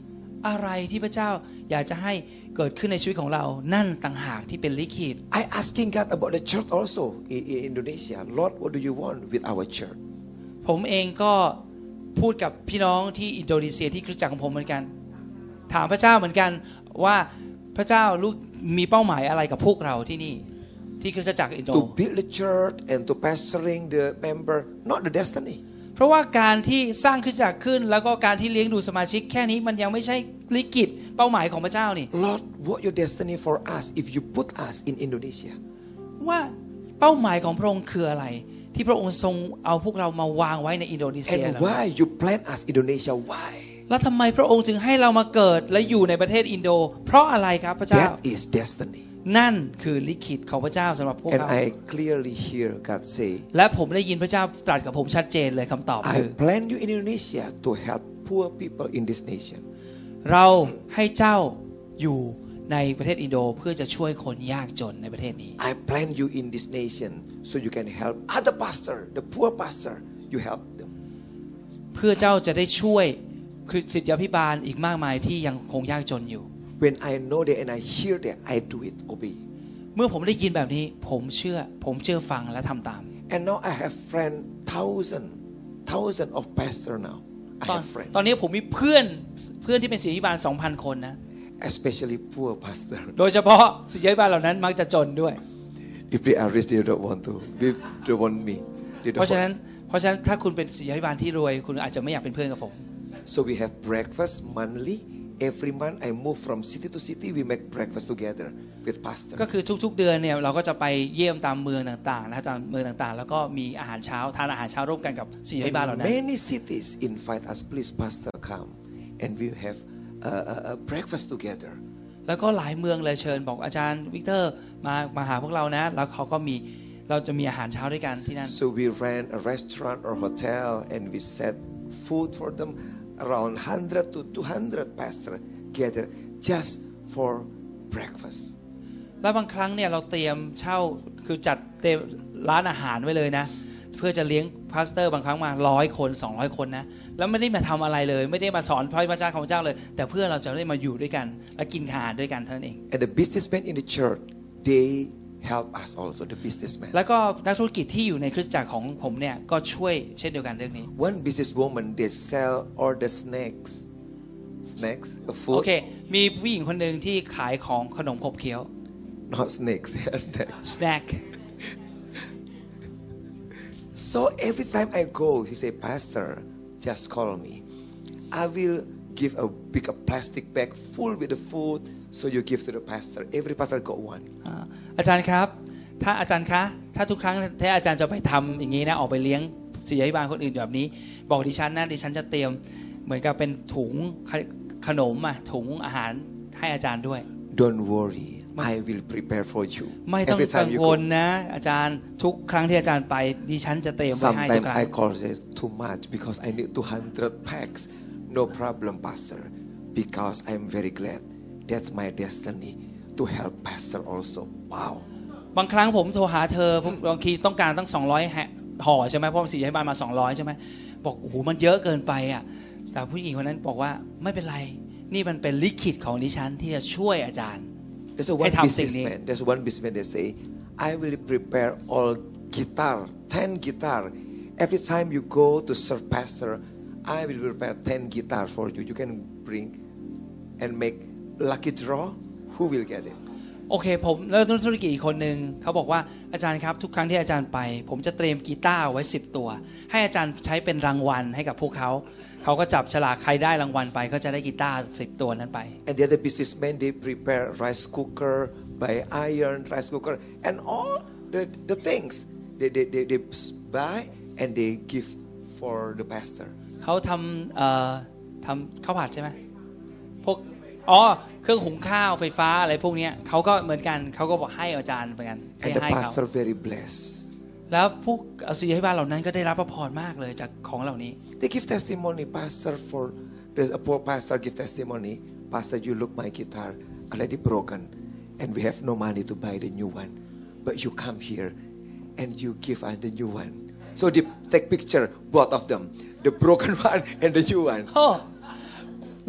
อะไรที่พระเจ้าอยากจะให้เกิดขึ้นในชีวิตของเรานั่นต่างหากที่เป็นลิขิต I asking God about the church also in, in Indonesia. Lord, what do you want with our church? ผมเองก็ พูดกับพี่น้องที่อินโดนีเซียที่คริสตจักรของผมเหมือนกัน ถามพระเจ้าเหมือนกันว่าพระเจ้าลูกมีเป้าหมายอะไรกับพวกเราที่นี่ที่คริสตจักรอินโด To build the church and to pastoring the member, not the destiny. เพราะว่าการที่สร้างคริสตจักรขึ้น แล้วก็การที่เลี้ยงดูสมาชิกแค่นี้มันยังไม่ใช่ลิขิตเป้าหมายของพระเจ้านี่ Lord, what your destiny for us if you put us in Indonesia? ว่าเป้าหมายของพระองค์คืออะไร ที่พระองค์ทรงเอาพวกเรามาวางไว้ในอินโดนีเซีย And เหรอ why you plant us Indonesia? Why? แล้วทำไมพระองค์จึงให้เรามาเกิดและอยู่ในประเทศอินโด เพราะอะไรครับพระเจ้า That is destiny. นั่นคือลิขิตของพระเจ้าสำหรับพวก And เรา I clearly hear God say, และผมได้ยินพระเจ้าตรัสกับผมชัดเจนเลยคำตอบคือ I plan you in Indonesia to help poor people in this nation. เราให้เจ้าอยู่ ในประเทศอินโดเพื่อจะช่วยคนยากจนในประเทศนี้ I plan you in this nation so you can help other pastor, the poor pastor. You help them. เพื่อเจ้าจะได้ช่วยคือสิทธิพิบาลอีกมากมายที่ยังคงยากจนอยู่ When I know that and I hear that, I do it, obey. เมื่อผมได้ยินแบบนี้ผมเชื่อผมเชื่อฟังและทำตาม And now I have friend thousand, thousand of pastor now. I ตอน have friend, ตอนนี้ผมมีเพื่อนเพื่อนที่เป็นศิทธิพิบาล2,000 คนนะ especially poor pastor. โดยเฉพาะศิทธิพิบาลเหล่านั้นมักจะจนด้วย If they are rich, they don't want to. They don't want me. They เพราะ don't ฉะนั้น want. เพราะฉะนั้นถ้าคุณเป็นศิทธิพิบาลที่รวย คุณอาจจะไม่อยากเป็นเพื่อนกับผม So we have breakfast monthly. Every month I move from city to city. We make breakfast together with pastor. ก็คือทุกๆเดือนเนี่ยเราก็จะไปเยี่ยมตามเมืองต่างๆนะตามเมืองต่างๆ แล้วก็มีอาหารเช้าทานอาหารเช้าร่วมกันกับศิทธิพิบาลเหล่า And นั้น many cities invite us, please, pastor, come, and we have a, a, a breakfast together. แล้วก็หลายเมืองเลยเชิญบอกอาจารย์วิกเตอร์มามาหาพวกเรานะ แล้วเขาก็มีเราจะมีอาหารเช้าด้วยกันที่นั่น So we rent a restaurant or hotel, and we set food for them. Around 100 to 200 pastor gather just for breakfast. แล้วบางครั้งเนี่ยเราเตรียมเช่าคือจัดเตรียมร้านอาหารไว้เลยนะเพื่อจะเลี้ยงพาสเตอร์บางครั้งมาร้อยคน 200 คนนะแล้วไม่ได้มาทำอะไรเลย ไม่ได้มาสอนพระวจนะของพระเจ้าเลย แต่เพื่อเราจะได้มาอยู่ด้วยกัน และกินอาหารด้วยกันเท่านั้นเอง And the businessmen in the church, they help us also, the businessmen. แล้วก็นักธุรกิจที่อยู่ในคริสตจักรของผมเนี่ยก็ช่วยเช่นเดียวกันเรื่องนี้ One businesswoman, they sell all the snacks. Snacks? A โอ food? เคมีผู้หญิงคนหนึ่งที่ขายของขนมขบเคี้ยว Not snakes. snacks. snack So every time I go, he say, Pastor, just call me. I will give a big a plastic bag full with the food, so you give to the pastor. Every pastor got one. อ่าอาจารย์ครับ ถ้าอาจารย์คะ ถ้าทุกครั้งถ้าอาจารย์จะไปทำอย่างนี้นะ ออกไปเลี้ยงศิษยาภิบาลคนอื่นแบบนี้ บอกดิฉันนะดิฉันจะเตรียมเหมือนกับเป็นถุงขขนมอะถุงอาหารให้อาจารย์ด้วย Don't worry, I will prepare for you. ไม่ต้อง Every กัง time you ว go. ลนะ อาจารย์ทุกครั้งที่อาจารย์ไปดิฉันจะเตรียมไว้ให้ทุก Sometimes ครั้ง I call say too much because I need 200 packs. No problem, Pastor, because I'm very glad. That's my destiny to help Pastor also. Wow. บางครั้งผมโทรหาเธอผมบางทีต้องการตั้ง 200แฮะห่อใช่ไหมเพราะศิษยาภิบาลมา 200 ใช่ไหมบอกโอ้โหมันเยอะเกินไปอะแต่ผู้หญิงคนนั้นบอกว่าไม่เป็นไร นี่มันเป็นลิขิตของดิฉันที่จะช่วยอาจารย์ There's a one ให้ทำสิ่งนี้ businessman. There's one businessman that say, I will prepare all guitar, 10 guitar. Every time you go to serve pastor, I will prepare 10 guitar for you. You can bring and make lucky draw. Who will get it? โอเคผมแล้วธุรกิจอีกคนหนึ่งเขาบอกว่าอาจารย์ครับทุกครั้งที่อาจารย์ไป ผมจะเตรียมกีตาร์ไว้ 10 ตัว ให้อาจารย์ใช้เป็นรางวัลให้กับพวกเขา เขาก็จับฉลากใครได้รางวัลไปก็จะได้กีตาร์10ตัวนั้นไป And the other businessmen, they prepare rice cooker, buy iron, rice cooker, and all the, the things they, they, they, they buy and they give for the pastor. เขาทำเอ่อทำข้าวผัดใช่ไหมพวกอ๋อเครื่องหุงข้าวไฟฟ้าอะไรพวกเนี้ยเขาก็เหมือนกันเขาก็บอกให้อาจารย์เหมือนกันให้ And the ให้เขา pastor very blessed. แล้วพวกศิษยาภิบาลเหล่านั้นก็ได้รับพระพรมากเลยจากของเหล่านี้ They give testimony, Pastor, for there's a poor pastor give testimony. Pastor, you look my guitar already broken, and we have no money to buy the new one. But you come here and you give us the new one. So they take picture, both of them, the broken one and the new one. โอ้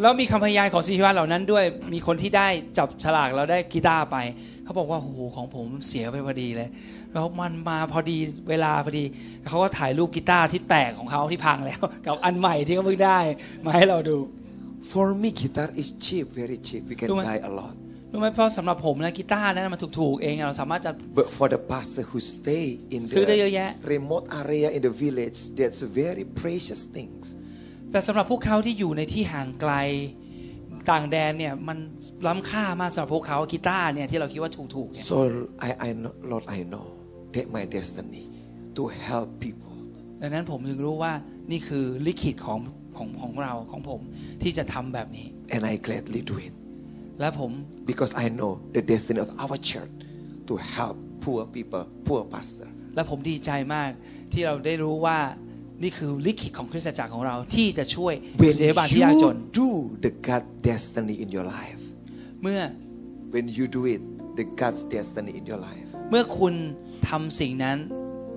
แล้วมีคำพยานของศิษยาภิบาลเหล่านั้นด้วย มีคนที่ได้จับฉลากแล้วได้กีตาร์ไป เขาบอกว่าโอ้โหของผมเสียไปพอดีเลย แล้วมันมาพอดีเวลาพอดีเขาก็ถ่ายรูปกีตาร์ที่แตกของเขาที่พังแล้ว กับอันใหม่ที่เขาเพิ่งได้มาให้เราดู For me, guitar is cheap, very cheap. We can Đúng rồi. buy a lot. รู้ไหมเพราะสำหรับผมนะกีตาร์นั้นมันถูกๆเองเราสามารถจะ But for the pastor who stay in ซื้อได้เยอะแยะ the remote area in the village, that's very precious things. แต่สำหรับพวกเขาที่อยู่ในที่ห่างไกลต่างแดนเนี่ยมันล้ำค่ามากสำหรับพวกเขากีตาร์เนี่ยที่เราคิดว่าถูกๆเนี่ย So I, I know, Lord, I know that my destiny to help people. ดังนั้นผมจึงรู้ว่านี่คือลิขิตของของของเราของผมที่จะทำแบบนี้ And I gladly do it และผม because I know the destiny of our church to help poor people, poor pastor. และผมดีใจมากที่เราได้รู้ว่านี่คือลิขิตของคริสตจักรของเราที่จะช่วย When เสียบาลที่ยากจน you do the God destiny in your life, เมื่อ when you do it, the God's destiny in your life, เมื่อคุณ ทำสิ่งนั้น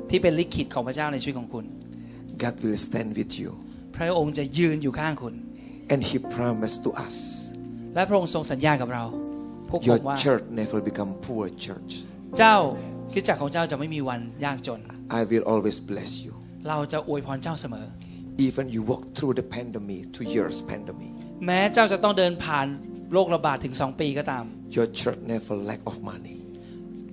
ที่เป็นลิขิตของพระเจ้าในชีวิตของคุณ God will stand with you. พระองค์จะยืนอยู่ข้างคุณ And He promised to us, และพระองค์ทรงสัญญากับเราพวกผ your มว่า church never become poor church. เจ้าคริสตจักรของเจ้าจะไม่มีวันยากจน I will always bless you. เราจะอวยพรเจ้าเสมอ Even you walk through the pandemic, two years pandemic, แม้เจ้าจะต้องเดินผ่านโรคระบาดถึง2ปีก็ตาม your church never lack of money.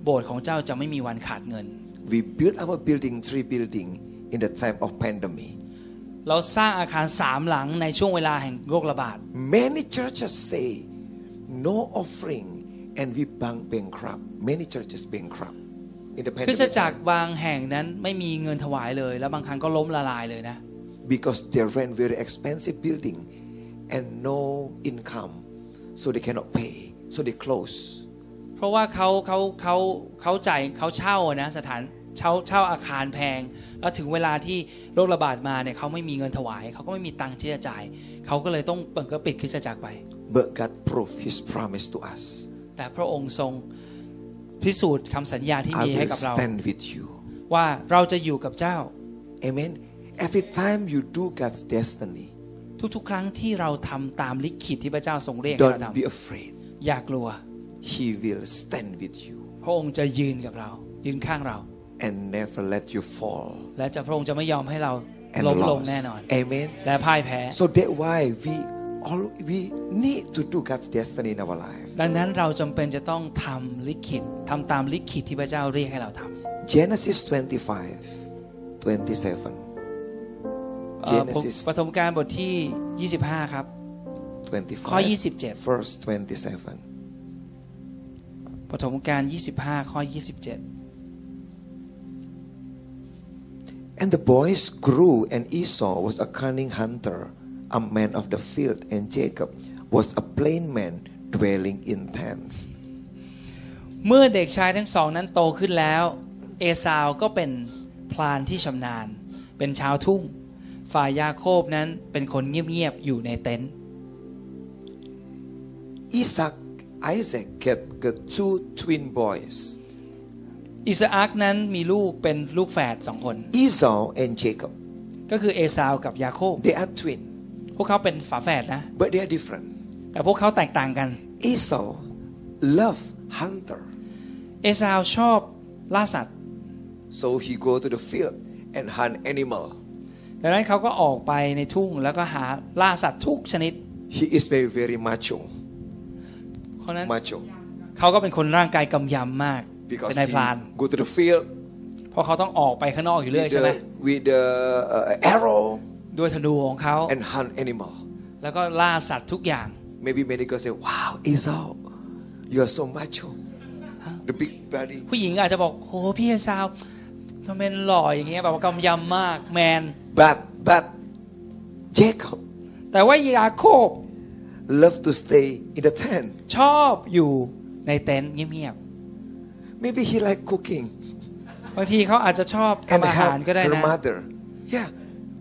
โบสถ์ของเจ้าจะไม่มีวันขาดเงิน We built our building, three building, in the time of pandemic. เราสร้างอาคารสามหลังในช่วงเวลาแห่งโรคระบาด Many churches say no offering, and we bank bankrupt. Many churches bankrupt in the คริสต pandemic จักร time บางแห่งนั้นไม่มีเงินถวายเลย แล้วบางครั้งก็ล้มละลายเลยนะ because they rent very expensive building and no income, so they cannot pay, so they close. เพราะว่าเขาเขาเขาเขาจ่ายเขาเช่านะสถานเช่าเช่าอาคารแพง แล้วถึงเวลาที่โรคระบาดมาเนี่ยเขาไม่มีเงินถวายเขาก็ไม่มีตังค์ที่จะจ่ายเขาก็เลยต้องเปิดก็ปิดคริสตจักรไป But God proved His promise to us. แต่พระองค์ทรงพิสูจน์คำสัญญาที่ I มีให้ will กับเรา stand with you. ว่าเราจะอยู่กับเจ้า Amen. Every time you do God's destiny, ทุกๆ ครั้งที่เราทำตามลิขิตที่พระเจ้าทรงเรียกให้เรา don't ท be afraid. ำอย่ากลัว He will stand with you พระองค์จะยืนกับเรา ยืนข้างเรา and never let you fall และจะพระองค์จะไม่ยอมให้เรา and ล้มลง lost. แน่นอน Amen. และพ่ายแพ้ So that's why we all we need to do God's destiny in our life. ดังนั้นเราจำเป็นจะต้องทำลิขิตทำตามลิขิตที่พระเจ้าเรียกให้เราทำ Genesis 25, 27. เอ่อ Genesis ปฐมกาลบทที่ 25 ครับข้อ 25, 27 verse 27. ปฐมกาล25 ข้อ 27 And the boys grew, and Esau was a cunning hunter, a man of the field, and Jacob was a plain man dwelling in tents. เมื่อเด็กชายทั้งสองนั้นโตขึ้นแล้ว เอซาวก็เป็นพลานที่ชำนาญ เป็นชาวทุ่ง ฝ่ายยาโคบนั้นเป็นคนเงียบๆอยู่ในเต็นท์ Isaac, Isaac had got two twin boys, อิสอักนั้นมีลูกเป็นลูกแฝดสองคน Esau and Jacob. ก็คือเอซาวกับยาโคบ They are twin, พวกเขาเป็นฝาแฝดนะ but they are different. แต่พวกเขาแตกต่างกัน Esau loved hunter, เอซาวชอบล่าสัตว์ so he go to the field and hunt animal. ดังนั้นเขาก็ออกไปในทุ่งแล้วก็หาล่าสัตว์ทุกชนิด He is very very macho, คนนั้น macho, เขาก็เป็นคนร่างกายกำยำมากเป็ because นนายพราน he go to the field เพราะเขาต้องออกไปข้างนอกอยู่เรื่อย with ใช่ไหม the, with the uh, arrow ด้วยธนูของเขา and hunt animal. แล้วก็ล่าสัตว์ทุกอย่าง Maybe many girls say, "Wow, Esau, you are so macho, the big body." ผู้หญิงอาจจะบอกโหพี่เอซาวทำไมหล่ออย่างเงี้ยแบบว่ากำยำมากแมน But but Jacob แต่ว่ายาโคบ loved to stay in the tent. ชอบอยู่ในเต็นท์เงียบ Maybe he like cooking ๆบางทีเขาอาจจะชอบ and ทำอาหาร help ก็ได้ her นะ mother. Yeah,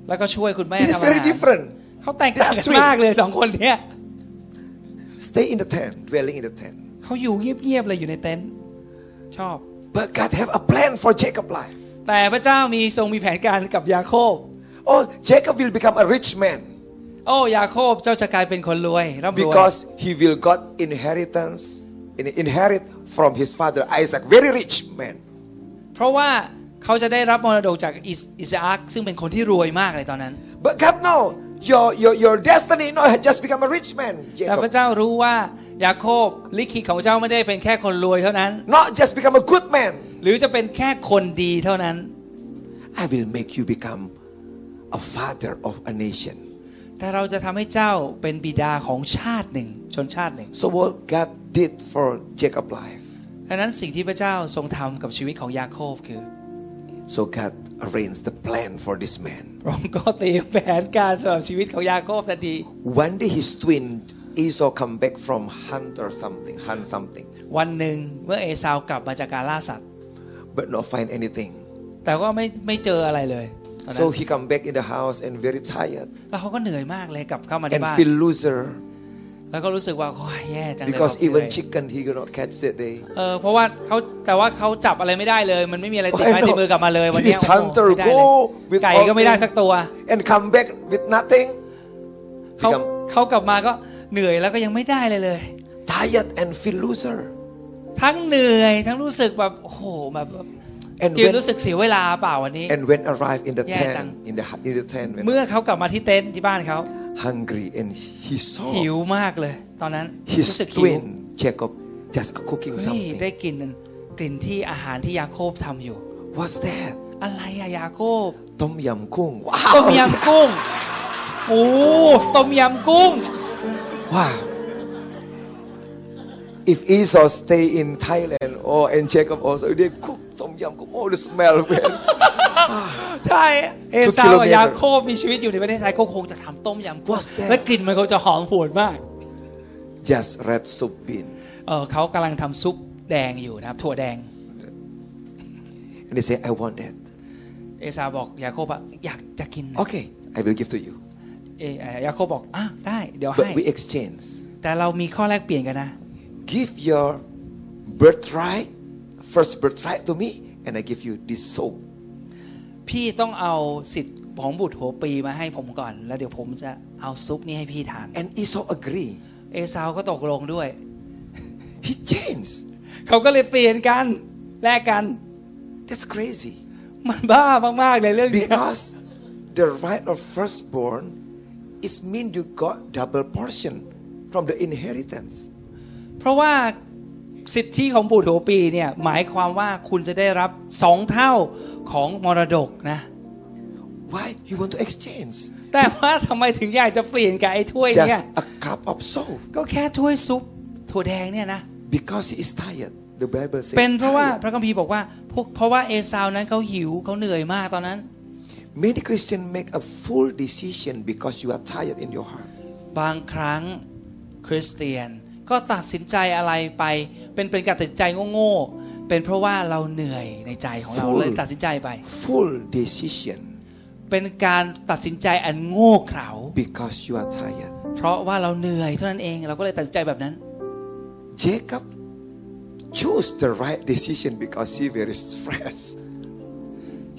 แล้วก็ช่วยคุณแม่ it is ทำอา very หาร different. เขาแตกต่างกัน They are twin มากเลยสองคนเนี้ย Stay in the tent, dwelling in the tent. เขาอยู่เงียบๆเลยอยู่ในเต็นท์ชอบ But God have a plan for Jacob life. แต่พระเจ้ามีทรงมีแผนการกับยาโคบ Oh, Jacob will become a rich man โอ้ยาโคบเจ้าจะกลายเป็นคนรวยร่ำรวย because he will got inheritance, in- inherit from his father Isaac, very rich man. เพราะว่าเขาจะได้รับมรดกจากอิสอิสอักซึ่งเป็นคนที่รวยมากเลยตอนนั้น But God know your your your destiny not just become a rich man, แต่พระ Jacob. เจ้ารู้ว่ายาโคบลิขิตของเจ้าไม่ได้เป็นแค่คนรวยเท่านั้น Not just become a good man. หรือจะเป็นแค่คนดีเท่านั้น I will make you become a father of a nation. แต่เราจะทำให้เจ้าเป็นบิดาของชาติหนึ่ง ชนชาติหนึ่ง So what God did for Jacob life. ดังนั้นสิ่งที่พระเจ้าทรงทำกับชีวิตของยาโคบคือ So God arranged the plan for this man. พระองค์ก็เตรียมแผนการสำหรับชีวิตของยาโคบทันที One day his twin Esau come back from hunt or something, hunt something, วันหนึ่งเมื่อเอซาวกลับมาจากการล่าสัตว์ but not find anything. แต่ก็ไม่ไม่เจออะไรเลยตอนนั้น So he come back in the house and very tired แล้วเขาก็เหนื่อยมากเลยกลับเข้ามาที่ and บ้าน feel loser แล้วก็รู้สึกว่าโอ้ยแย่จังเลย because แบบเหนื่ even อย chicken he cannot catch that day. เออเพราะว่าเขาแต่ว่าเขาจับอะไรไม่ได้เลย มันไม่มีอะไรติด I ไม้ติด know. มือกลับมาเลยวันเนี้ย His โอ้โห hunter ไม่ได้เลย go with ไก่ all ก็ไม่ได้ things สักตัว and come back with nothing. เขา Become เขากลับมาก็เหนื่อยแล้วก็ยังไม่ได้เลยเลย tired and feel loser. ทั้งเหนื่อยทั้งรู้สึกแบบโอ้โหแบบ And เกีย when รู้สึกเสียเวลาเปล่าวันนี้ and when arrive in the Yeah, Chang. tent in the in the tent when เมื่อเขากลับมาที่เต็นท์ที่บ้านเขา hungry and he saw หิวมากเลย ตอนนั้น his รู้สึกหิว twin Jacob just cooking นี่ something. ได้กลิ่นกลิ่นที่อาหารที่ยาโคบทำอยู่ What's that? อะไรอะยาโคบ Tom yum kung. ต้ม Wow. ยำกุ้งโอ้ต้มยำกุ้ง Wow. If Esau stay in Thailand or and Jacob also, they cook tom yum kung. Oh, the smell, man. ใช่เอ Two ซาวกับ kilometer ยาโคบมีชีวิตอยู่ในประเทศไทยก็คงจะทำต้มยำกุ้ง What's that? และกลิ่นมันคงจะหอมหวนมาก Just red soup bean. เออเขากำลังทำซุปแดงอยู่นะครับ ถั่วแดง And they say, I want that. เอซาวบอกยาโคบอะอยากจะกินนะ Okay, I will give to you. เอเอ่อยาโคบบอกอะได้เดี๋ยวให้ But we exchange. แต่เรามีข้อแลกเปลี่ยนกันนะ Give your birthright, first birthright to me, and I give you this soap. พี่ต้องเอาสิทธิ์ของบุตรหัวปีมาให้ผมก่อน แล้วเดี๋ยวผมจะเอาซุปนี้ให้พี่ทาน And Esau agree. เอซาวก็ตกลงด้วย He changed. เขาก็เลยเปลี่ยนกันแลกกัน That's crazy. มันบ้ามากๆเลยเรื่องนี้ Because the right of firstborn is mean you got double portion from the inheritance. เพราะว่า สิทธิของบุตรหัวปีเนี่ยหมายความว่าคุณจะได้รับสองเท่าของมรดกนะ Why you want to exchange? แต่ว่าทำไมถึงอยากจะเปลี่ยนกับไอ้ถ้วย Just เนี่ย a cup of soap. ก็แค่ถ้วยซุปถั่วแดงเนี่ยนะ Because he is tired. The Bible says เป็นเพราะว่า tired. พระคัมภีร์บอกว่าพวกเพราะว่าเอซาวนั้นเขาหิวเขาเหนื่อยมากตอนนั้น Many Christians make a full decision because you are tired in your heart. บางครั้งคริสเตียน ก็ตัดสินใจอะไรไป เป็นเป็นการตัดสินใจโง่ๆเป็นเพราะว่าเราเหนื่อยในใจของเรา Full เลยตัดสินใจไป Full decision เป็นการตัดสินใจอันโง่เขลา because you are tired. เพราะว่าเราเหนื่อยเท่านั้นเองเราก็เลยตัดสินใจแบบนั้น Jacob chose the right decision because he very stressed.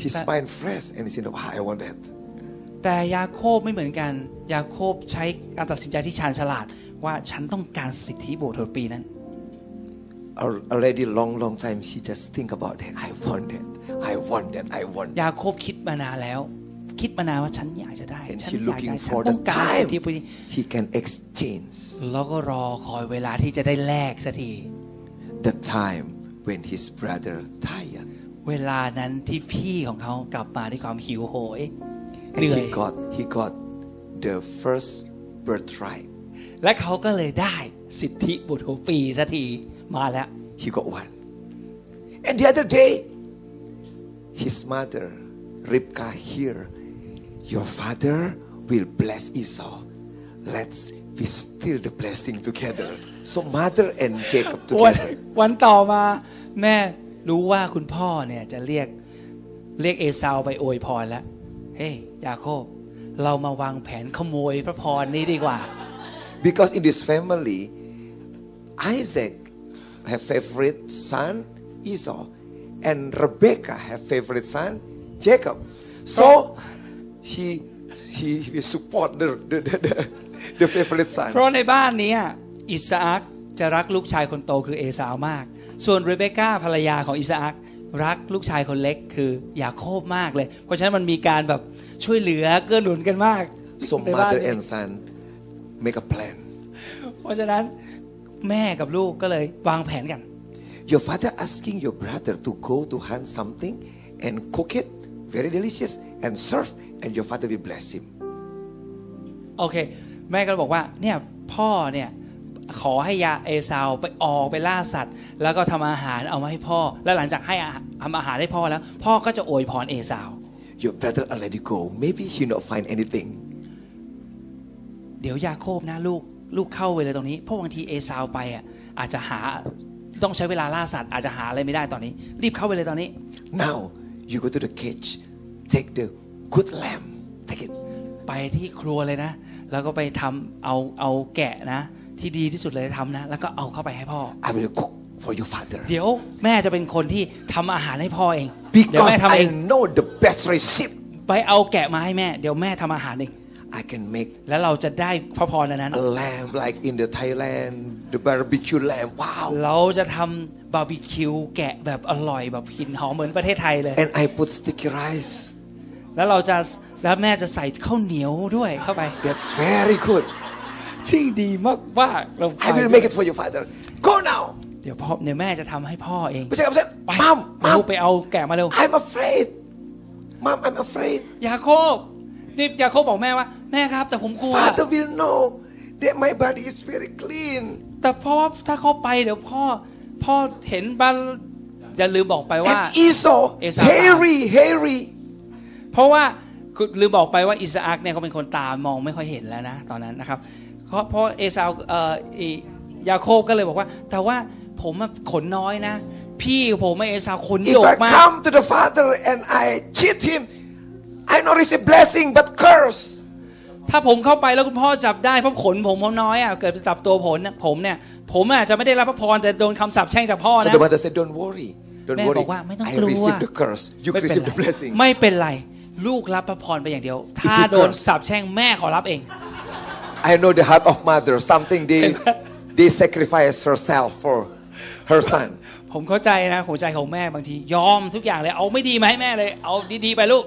His But- mind fresh and he said, oh, I want that. แต่ยาโคบไม่เหมือนกัน ยาโคบใช้การตัดสินใจที่ชาญฉลาด ว่าฉันต้องการสิทธิโบสถ์ปีนั้น Al- Already long, long time, she just think about that. I want that. I want that. I want that. ยาโคบคิดมานานแล้ว คิดมานานว่าฉันอยากจะได้ And ฉัน she อยากได้ looking ฉัน for ต้ the องการสิท time ธิปีนี้ he can exchange แล้วก็รอคอยเวลาที่จะได้แลกสักที the time when his brother tired เวลานั้นที่พี่ของเขากลับมาด้วยความหิวโหย and เหนื่อย he got he got the first birthright และเขาก็เลยได้สิทธิบุตรหัวปีสักทีมาแล้ว he got one and the other day his mother Ribka hear your father will bless Esau let's we steal the blessing together so mother and Jacob วัน together วันต่อมาแม่รู้ว่าคุณพ่อเนี่ยจะเรียกเรียกเอซาวไปอวยพรแล้วเฮ้ย ยาโคบเรามาวางแผนขโมยพระพรนี้ดีกว่า Because in this family, Isaac have favorite son Esau, and Rebecca have favorite son Jacob. So he he, he support the the, the, the, the favorite เพ son. ราะในบ้านเนี้ยอิสอักจะรักลูกชายคนโตคือเอสาวมาก ส่วนเรเบคก้าภรรยาของอิสอัก รักลูกชายคนเล็กคือยาโคบมากเลย เพราะฉะนั้นมันมีการแบบช่วยเหลือเกื้อหนุนกันมาก So ในบ้าน mother นี้ and son make a plan. เพราะฉะนั้นแม่กับลูกก็เลยวางแผนกัน Your father asking your brother to go to hunt something and cook it very delicious and serve, and your father will bless him. โอเค แม่ก็บอกว่าเนี่ยพ่อเนี่ย ขอให้ยาเอซาวไปออกไปล่าสัตว์ แล้วก็ทำอาหารเอามาให้พ่อ แล้วหลังจากให้อาหารทำอาหารให้พ่อแล้ว พ่อก็จะอวยพรเอซาว Your brother already go. Maybe he not find anything. เดี๋ยวยาโคบนะลูกลูกเข้าไปเลยตรงนี้เพราะบางทีเอซาวไปอะอาจจะหาต้องใช้เวลาล่าสัตว์อาจจะหาอะไรไม่ได้ตอนนี้ รีบเข้าไปเลยตอนนี้ Now you go to the cage, take the good lamb, take it. ไปที่ครัวเลยนะ แล้วก็ไปทำเอาเอาแกะนะ ที่ดีที่สุดเลยทำนะ แล้วก็เอาเข้าไปให้พ่อ I will cook for your father เดี๋ยวแม่จะเป็นคนที่ทำอาหารให้พ่อเองเดี๋ยว because แม่ทำเอ I ง know the best recipe. ไปเอาแกะมาให้แม่ เดี๋ยวแม่ทำอาหารเอง I can make แล้วเราจะได้พระพรอันนั้น a lamb like in the Thailand, the barbecue lamb. Wow! เราจะทำบาร์บีคิวแกะแบบอร่อยแบบกลิ่นหอมเหมือนประเทศไทยเลย And I put sticky rice. แล้วเราจะแล้วแม่จะใส่ข้าวเหนียวด้วยเข้าไป That's very good. ซึ่งดีมากมากๆเราไป I will make it for your father. Go now. เดี๋ยวพ่อเดี๋ยวแม่จะทำให้พ่อเอง But Jacob said, ไป Mom, เร็ว Mom, ไปเอาแกะมาเร็ว I'm afraid. Mom, I'm afraid. ยาโคบนี่ยาโคบบอกแม่ว่า แม่ครับ แต่ผมกลัว Father will know that my body is very clean. แต่เพราะว่าถ้าเขาไปเดี๋ยวพ่อพ่อเห็นบ้านอย่าลืมบอกไปว่า And Esau, Esau. hairy, hairy. เพราะว่าคือลืมบอกไปว่าอิสอักเนี่ยเขาเป็นคนตามองไม่ค่อยเห็นแล้วนะ ตอนนั้นนะครับ เพราะเพราะเอซาวเอ่ออียาโคบก็เลยบอกว่า แต่ว่าผมอะขนน้อยนะพพี่ผมเอซาวขน If โยก I มาก come to the Father and I cheat him, I not receive blessing but curse. ถ้าผมเข้าไปแล้วคุณพ่อจับได้เพราะขนผมผมน้อยอะเกิดจับตัวผมเนี่ยผมเนี่ย ผมอาจจะไม่ได้รับพระพรแต่โดนคำสาปแช่งจากพ่อ So นะ the mother said, Don't worry. Don't แม่ worry. บอกว่าไม่ต้อง I กลัว receive the curse. You ไม่เป็น receive ไร the blessing. ไม่เป็นไร ลูกรับพระพรไปอย่างเดียว ถ้า you โดน curse สาปแช่งแม่ขอรับเอง I know the heart of mother. Something they they sacrifice herself for her son. ผมเข้าใจนะหัวใจของแม่บางทียอมทุกอย่างเลยเอาไม่ดีมาให้แม่เลยเอาดีๆไปลูก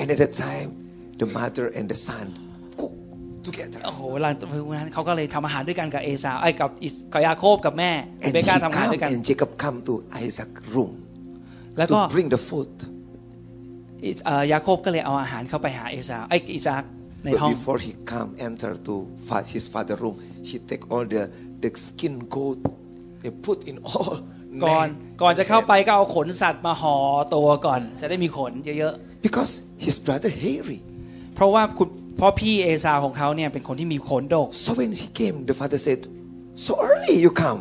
And at that time, the mother and the son cook together. โอ้โหหลังจากนั้นเขาก็เลยทำอาหารด้วยกันกับเอซาวไอ้ยกับอิสกับยาโคบกับแม่ And เบ he ก้าทำอาหาร come ด้วยกัน and Jacob come to Isaac room แล้วก็ to bring the food. อิสเอ่อยาโคบก็เลยเอาอาหารเข้าไปหาเอซาวไอ้ยอิสอัก ใน But ห้อง before he come enter to fa- his father room, he take all the the skin goat and put in all. ก่อน neck ก่อนจะเข้าไปก็เอาขนสัตว์มาห่อตัวก่อน จะได้มีขนเยอะ because his brother hairy. ๆเพราะว่าคุณพ่อพี่เอซาวของเขาเนี่ยเป็นคนที่มีขนดก So when he came, the father said, "So early you come."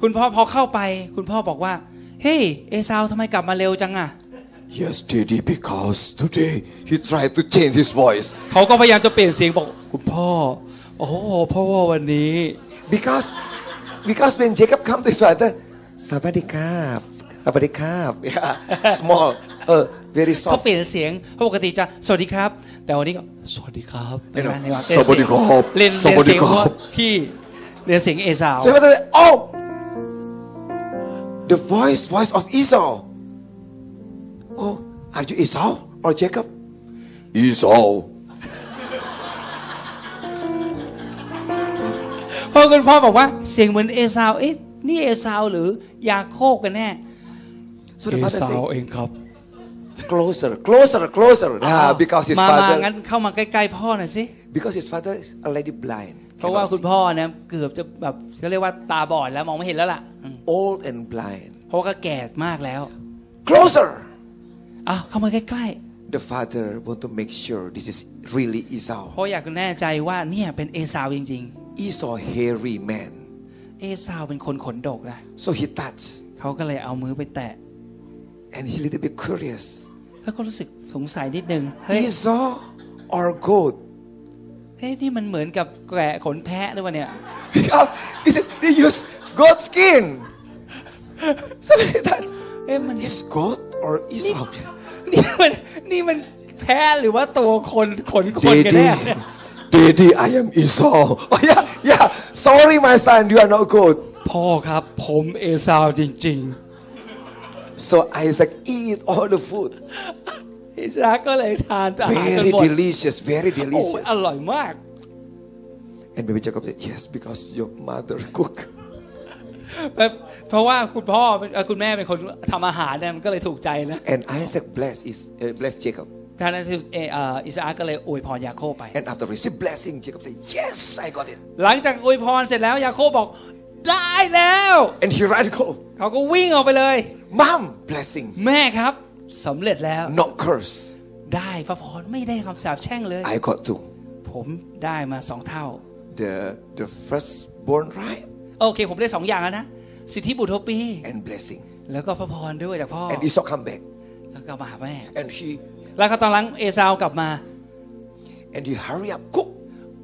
คุณพ่อพอเข้าไป คุณพ่อบอกว่า เฮ้ยเอซาวทำไมกลับมาเร็วจังอะ Yes, Daddy, because today he tried to change his voice. เขาก็พยายามจะเปลี่ยนเสียงบอกคุณพ่อ โอ้โหพ่อวันนี้ Because because when Jacob come to his father, Sabadikap, Sabadikap, yeah, small, uh, very เขา soft. เปลี่ยนเสียงเพราะปกติจะสวัสดีครับ แต่วันนี้ก็สวัสดีครับไม่หรอกเห็นไหมสวัสดีครับเรียนสวัสดีเรียนเสียงครับว่าพี่เรียนเสียงเอซาว So father said, oh, the voice, voice of Esau. Oh, are you Esau or Jacob? Esau. เพราะคุณพ่อบอกว่าเสียงเหมือนเอซาวเอ๊ะนี่เอซาวหรือยาโคบกันแน่ So the father เองครับ said, closer, closer, closer. Ah, because his มามา father, งั้นเข้ามาใกล้ๆพ่อหน่อยสิ because his father is already blind. เพราะว่า cannot คุณ see. พ่อเนี่ยเกือบจะแบบเขาเรียกว่าตาบอดแล้วมองไม่เห็นแล้วล่ะอืม Old and blind. เพราะว่าก็แก่มากแล้ว Closer. อ้าวเข้ามาใกล้ The father want to make sure this is really ๆ Esau. เพราะอยากแน่ใจว่าเนี่ยเป็นเอซาวจริง Esau hairy man. ๆ เอซาวเป็นคนขนดกนะ So he touched เขาก็เลยเอามือไปแตะ and he little bit curious. แล้วก็รู้สึกสงสัยนิดนึง เฮ้ย Esau or goat? เฮ้ยนี่มันเหมือนกับแกะขนแพะหรือเปล่าเนี่ย Because this is they use goat skin. So he touched. เอ้ยมัน Is goat or Esau? นี่มันนี่มันแพะหรือว่าตัวคนขนคนกันแน่ Daddy, Daddy, I am Esau. Oh yeah, yeah. Sorry, my son, you are not goat. พ่อครับ ผมเอซาวจริง So Isaac eat all the food. ๆอิสาก็เลยทานอาหารจน Very หมด delicious, very โอ้ย delicious. อร่อยมาก And maybe Jacob said, Yes, because your mother cook. แบบเพราะว่าคุณพ่อเป็นเอ่อคุณแม่เป็นคนทำอาหารเนี่ยมันก็เลยถูกใจนะ And Isaac blessed is uh, blessed Jacob. ท่านนั้นคือเอเอ่ออิสาก็เลยอวยพรยาโคบไป And after receive blessing, Jacob said, Yes, I got it. หลังจากอวยพรเสร็จแล้วยาโคบบอกได้แล้ว And he ran home. เขาก็วิ่งออกไปเลย Mom, blessing, แม่ครับสำเร็จแล้ว not curse. ได้พระพรไม่ได้คำสาปแช่งเลย I got two. ผมได้มาสองเท่า The the firstborn right โอเค ผมได้สองอย่างแล้วนะ สิทธิบุตรปี and blessing. แล้วก็พระพรด้วยจากพ่อ And Esau come back. แล้วก็มาหาแม่ And he แล้วก็ตอนหลังเอซาวกลับมา and he hurry up, cook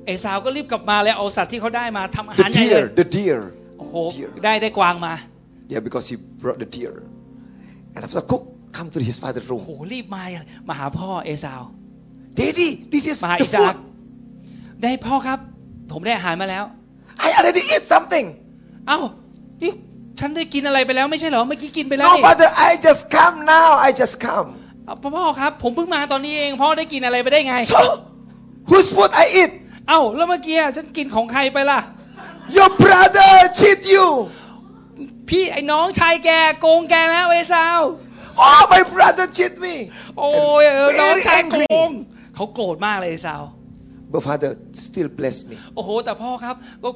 เอซาวก็รีบกลับมาแล้วเอาสัตว์ที่เขาได้มาทำอาหา the รใหญ่เลย deer, the deer. โอ้โห deer. ได้ได้กวางมา Yeah, because he brought the deer. And after cook, come to his father's โอ้โห room. รีบมามาหาพ่อเอซาว Daddy, this is มาหา the อิสา food. ได้พ่อครับ ผมได้อาหารมาแล้ว I already eat something. เอ้านี่ฉันได้กินอะไรไปแล้วไม่ใช่เหรอเมื่อกี้กินไปแล้ว No, นี่ father, I just come now. I just come. เอาพ่อพ่อครับ ผมเพิ่งมาตอนนี้เองพ่อได้กินอะไรไปได้ไง So, whose food I eat? เอ้าแล้วเมื่อกี้ฉันกินของใครไปล่ะ Your brother cheat you. พี่ไอ้น้องชายแกโกงแกแล้วเอซาว Oh, my brother cheat me. โอ้ยเออ Very น้องชายโก angry. งเขาโกรธมากเลยเอซาว But father still bless me. โอ้โห แต่พ่อครับ ก็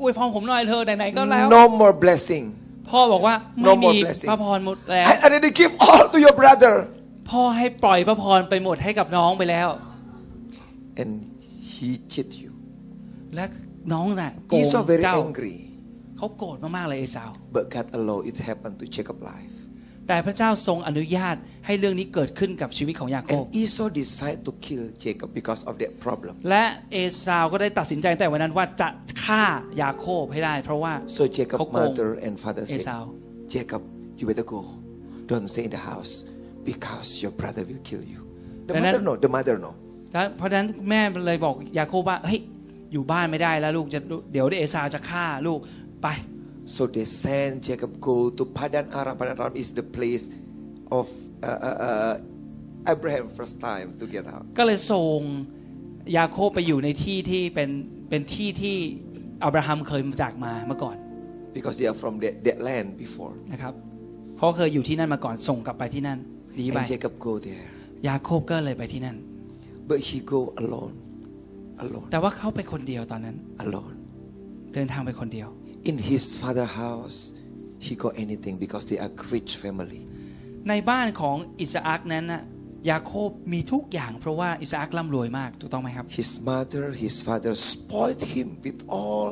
อวยพรผมหน่อยเธอะไหนๆก็แล้ว No more blessing. พ่อบอกว่า No ไม่ more มี blessing. พระพรหมดแล้ว I already give all to your brother. พ่อให้ปล่อยพระพรไปหมดให้กับน้องไปแล้ว And he cheat you. และน้องน่ะโกง Esau very เจ้า angry. เขาโกรธมากๆเลยเอสาว But God allowed it happen to Jacob's life. แต่พระเจ้าทรงอนุญาตให้เรื่องนี้เกิดขึ้นกับชีวิตของยาโคบ And Esau decided to kill Jacob because of that problem. และเอสาวก็ได้ตัดสินใจตั้งแต่วันนั้นว่าจะฆ่ายาโคบให้ได้ เพราะว่า So Jacob's เขาโกง mother and father เอ said, สาว Jacob, you better go. Don't stay in the house because your brother will kill you. The And mother then- no, the mother no. แล้วเพราะฉะนั้นแม่เลยบอกยาโคบว่าเฮ้ยอยู่บ้านไม่ได้แล้วลูกจะเดี๋ยวเอสาวจะฆ่าลูกไป So they sent Jacob go to Padan Aram. Padan Aram is the place of uh, uh, uh, Abraham first time to get out. ก็เลยส่งยาโคบไปอยู่ในที่ที่เป็นเป็นที่ที่อับราฮัมเคยมาจากมาเมื่อก่อน Because they are from that, that land before. นะครับเพราะเคยอยู่ที่นั่นมาก่อนส่งกลับไปที่นั่นหนีไป And Jacob go there. ยาโคบก็เลยไปที่นั่น But he go alone. Alone. แต่ว่าเขาไปคนเดียวตอนนั้น Alone. เดินทางไปคนเดียว In his father house, he got anything because they are rich family. ในบ้านของอิสอักนั้นนะยาโคบมีทุกอย่างเพราะว่าอิสอักร่ำรวยมากถูกต้องไหมครับ His mother, his father spoiled him with all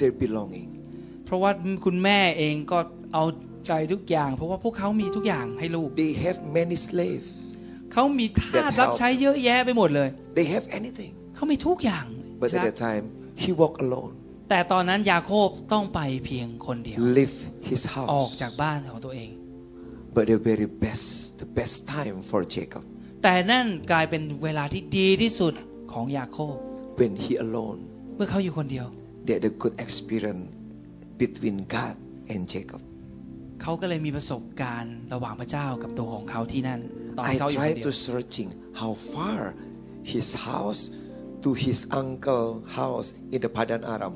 their belonging. เพราะว่าคุณแม่เองก็เอาใจทุกอย่าง เพราะว่าพวกเขามีทุกอย่างให้ลูก They have many slaves. เขามีทาส That รับ help ใช้เยอะแยะไปหมดเลย They have anything. เขามีทุกอย่าง But ใช่ at ไหม that time, he walked alone. แต่ตอนนั้นยาโคบต้องไปเพียงคนเดียว Leave his ออก house. จากบ้านของตัวเอง But the very best, the best time for Jacob แต่นั่นกลายเป็นเวลาที่ดีที่สุดของยาโคบ when he alone, เมื่อเขาอยู่คนเดียว they had a good experience between God and Jacob. เขาก็เลยมีประสบการณ์ระหว่างพระเจ้ากับตัวของเขาที่นั่น ตอน I ที่เขาอยู่คน tried เดียว to searching how far his house to his uncle house in the Padan Aram.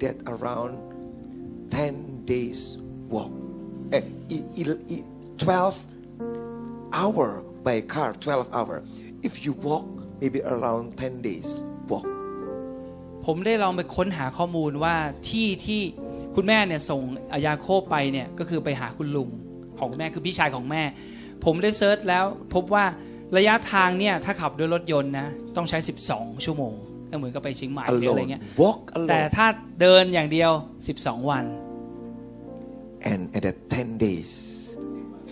That around 10 days walk. Eh, 12 hour by car, 12 hour. If you walk, maybe around 10 days walk. ผมได้ลองไปค้นหาข้อมูลว่าที่ที่คุณแม่เนี่ยส่งยาโคบไปเนี่ยก็คือไปหาคุณลุงของแม่คือพี่ชายของแม่ ผมได้เซิร์ชแล้วพบว่าระยะทางเนี่ยถ้าขับด้วยรถยนต์นะต้องใช้ 12 ชั่วโมง ก็เหมือนกับไปเชียงใหม่หรืออะไรเงี้ย Alone. Walk แต่ alone. ถ้าเดินอย่างเดียว 12 วัน And at that 10 days,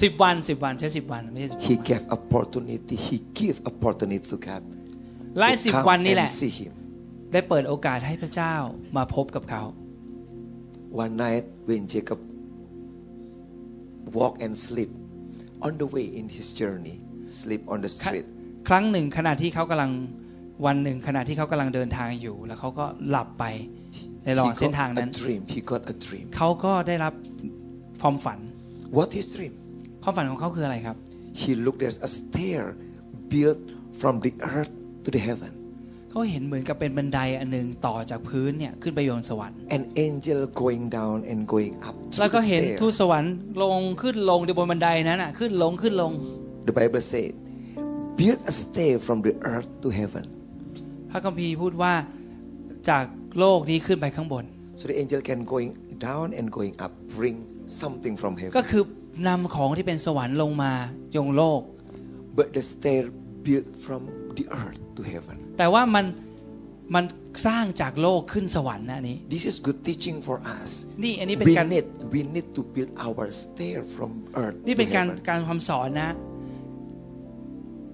10วัน10วันใช้10วันไม่ใช่ he gave opportunity. He gave opportunity to God ไล่ to สิบ come วันนี่แหละ and see him. ได้เปิดโอกาสให้พระเจ้ามาพบกับเขา One night when Jacob walked and sleep on the way in his journey, sleep on the ครั้ง street. ครั้งหนึ่งขณะที่เขากำลัง วันหนึ่งขณะที่เขากำลังเดินทางอยู่ แล้วเขาก็หลับไปในระห He ว่างเส้นทาง got นั้ a น dream. He got a dream. เขาก็ได้รับความฝัน What his dream? ความฝันของเขาคืออะไรครับ He looked. There's a stair built from the earth to the heaven. เขาเห็นเหมือนกับเป็นบันไดอันหนึงต่อจากพื้นเนี่ยขึ้นไปบนสวรรค์ An angel going down and going up แล้ว through ก็ the เห็นทูต stair. สวรรค์ลงขึ้นลงในบนบันไดนั้นอะขึ้นลงขึ้นลง The Bible said, build a stair from the earth to heaven. พระคัมภีร์พูดว่าจากโลกนี้ขึ้นไปข้างบน So the angel can going down and going up, bring something from ก็ heaven. คือนำของที่เป็นสวรรค์ลงมายงโลก But the stair built from the earth to heaven. แต่ว่ามันมันสร้างจากโลกขึ้นสวรรค์นะอันนี้ This is good teaching for us. นี่อันนี้เป็น We การ need we need to build our stair from earth นี่ to เป็นการ heaven. การความสอนนะ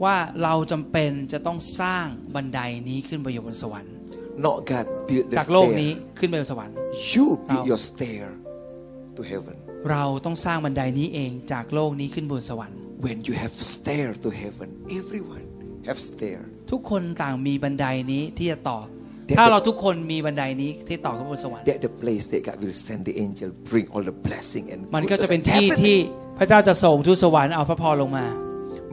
ว่าเราจำเป็นจะต้องสร้างบันไดนี้ขึ้นไปอยู่บนสวรรค์ Not God build the จากโลกนี้ stair. ขึ้นไปบนสวรรค์ You build Now- your stair to heaven. เราต้องสร้างบันไดนี้เองจากโลกนี้ขึ้นบนสวรรค์ When you have stair to heaven, everyone have stair. ทุกคนต่างมีบันไดนี้ที่จะต่อเดี๋ยวถ้าเราทุกคนมีบันไดนี้ที่ต่อขึ้นบนสวรรค์ That the place that God will send the angel, bring all the blessing and มันก็จะ goodness เป็น and ที่ everything. ที่พระเจ้าจะส่งทูตสวรรค์เอาพระพรลงมา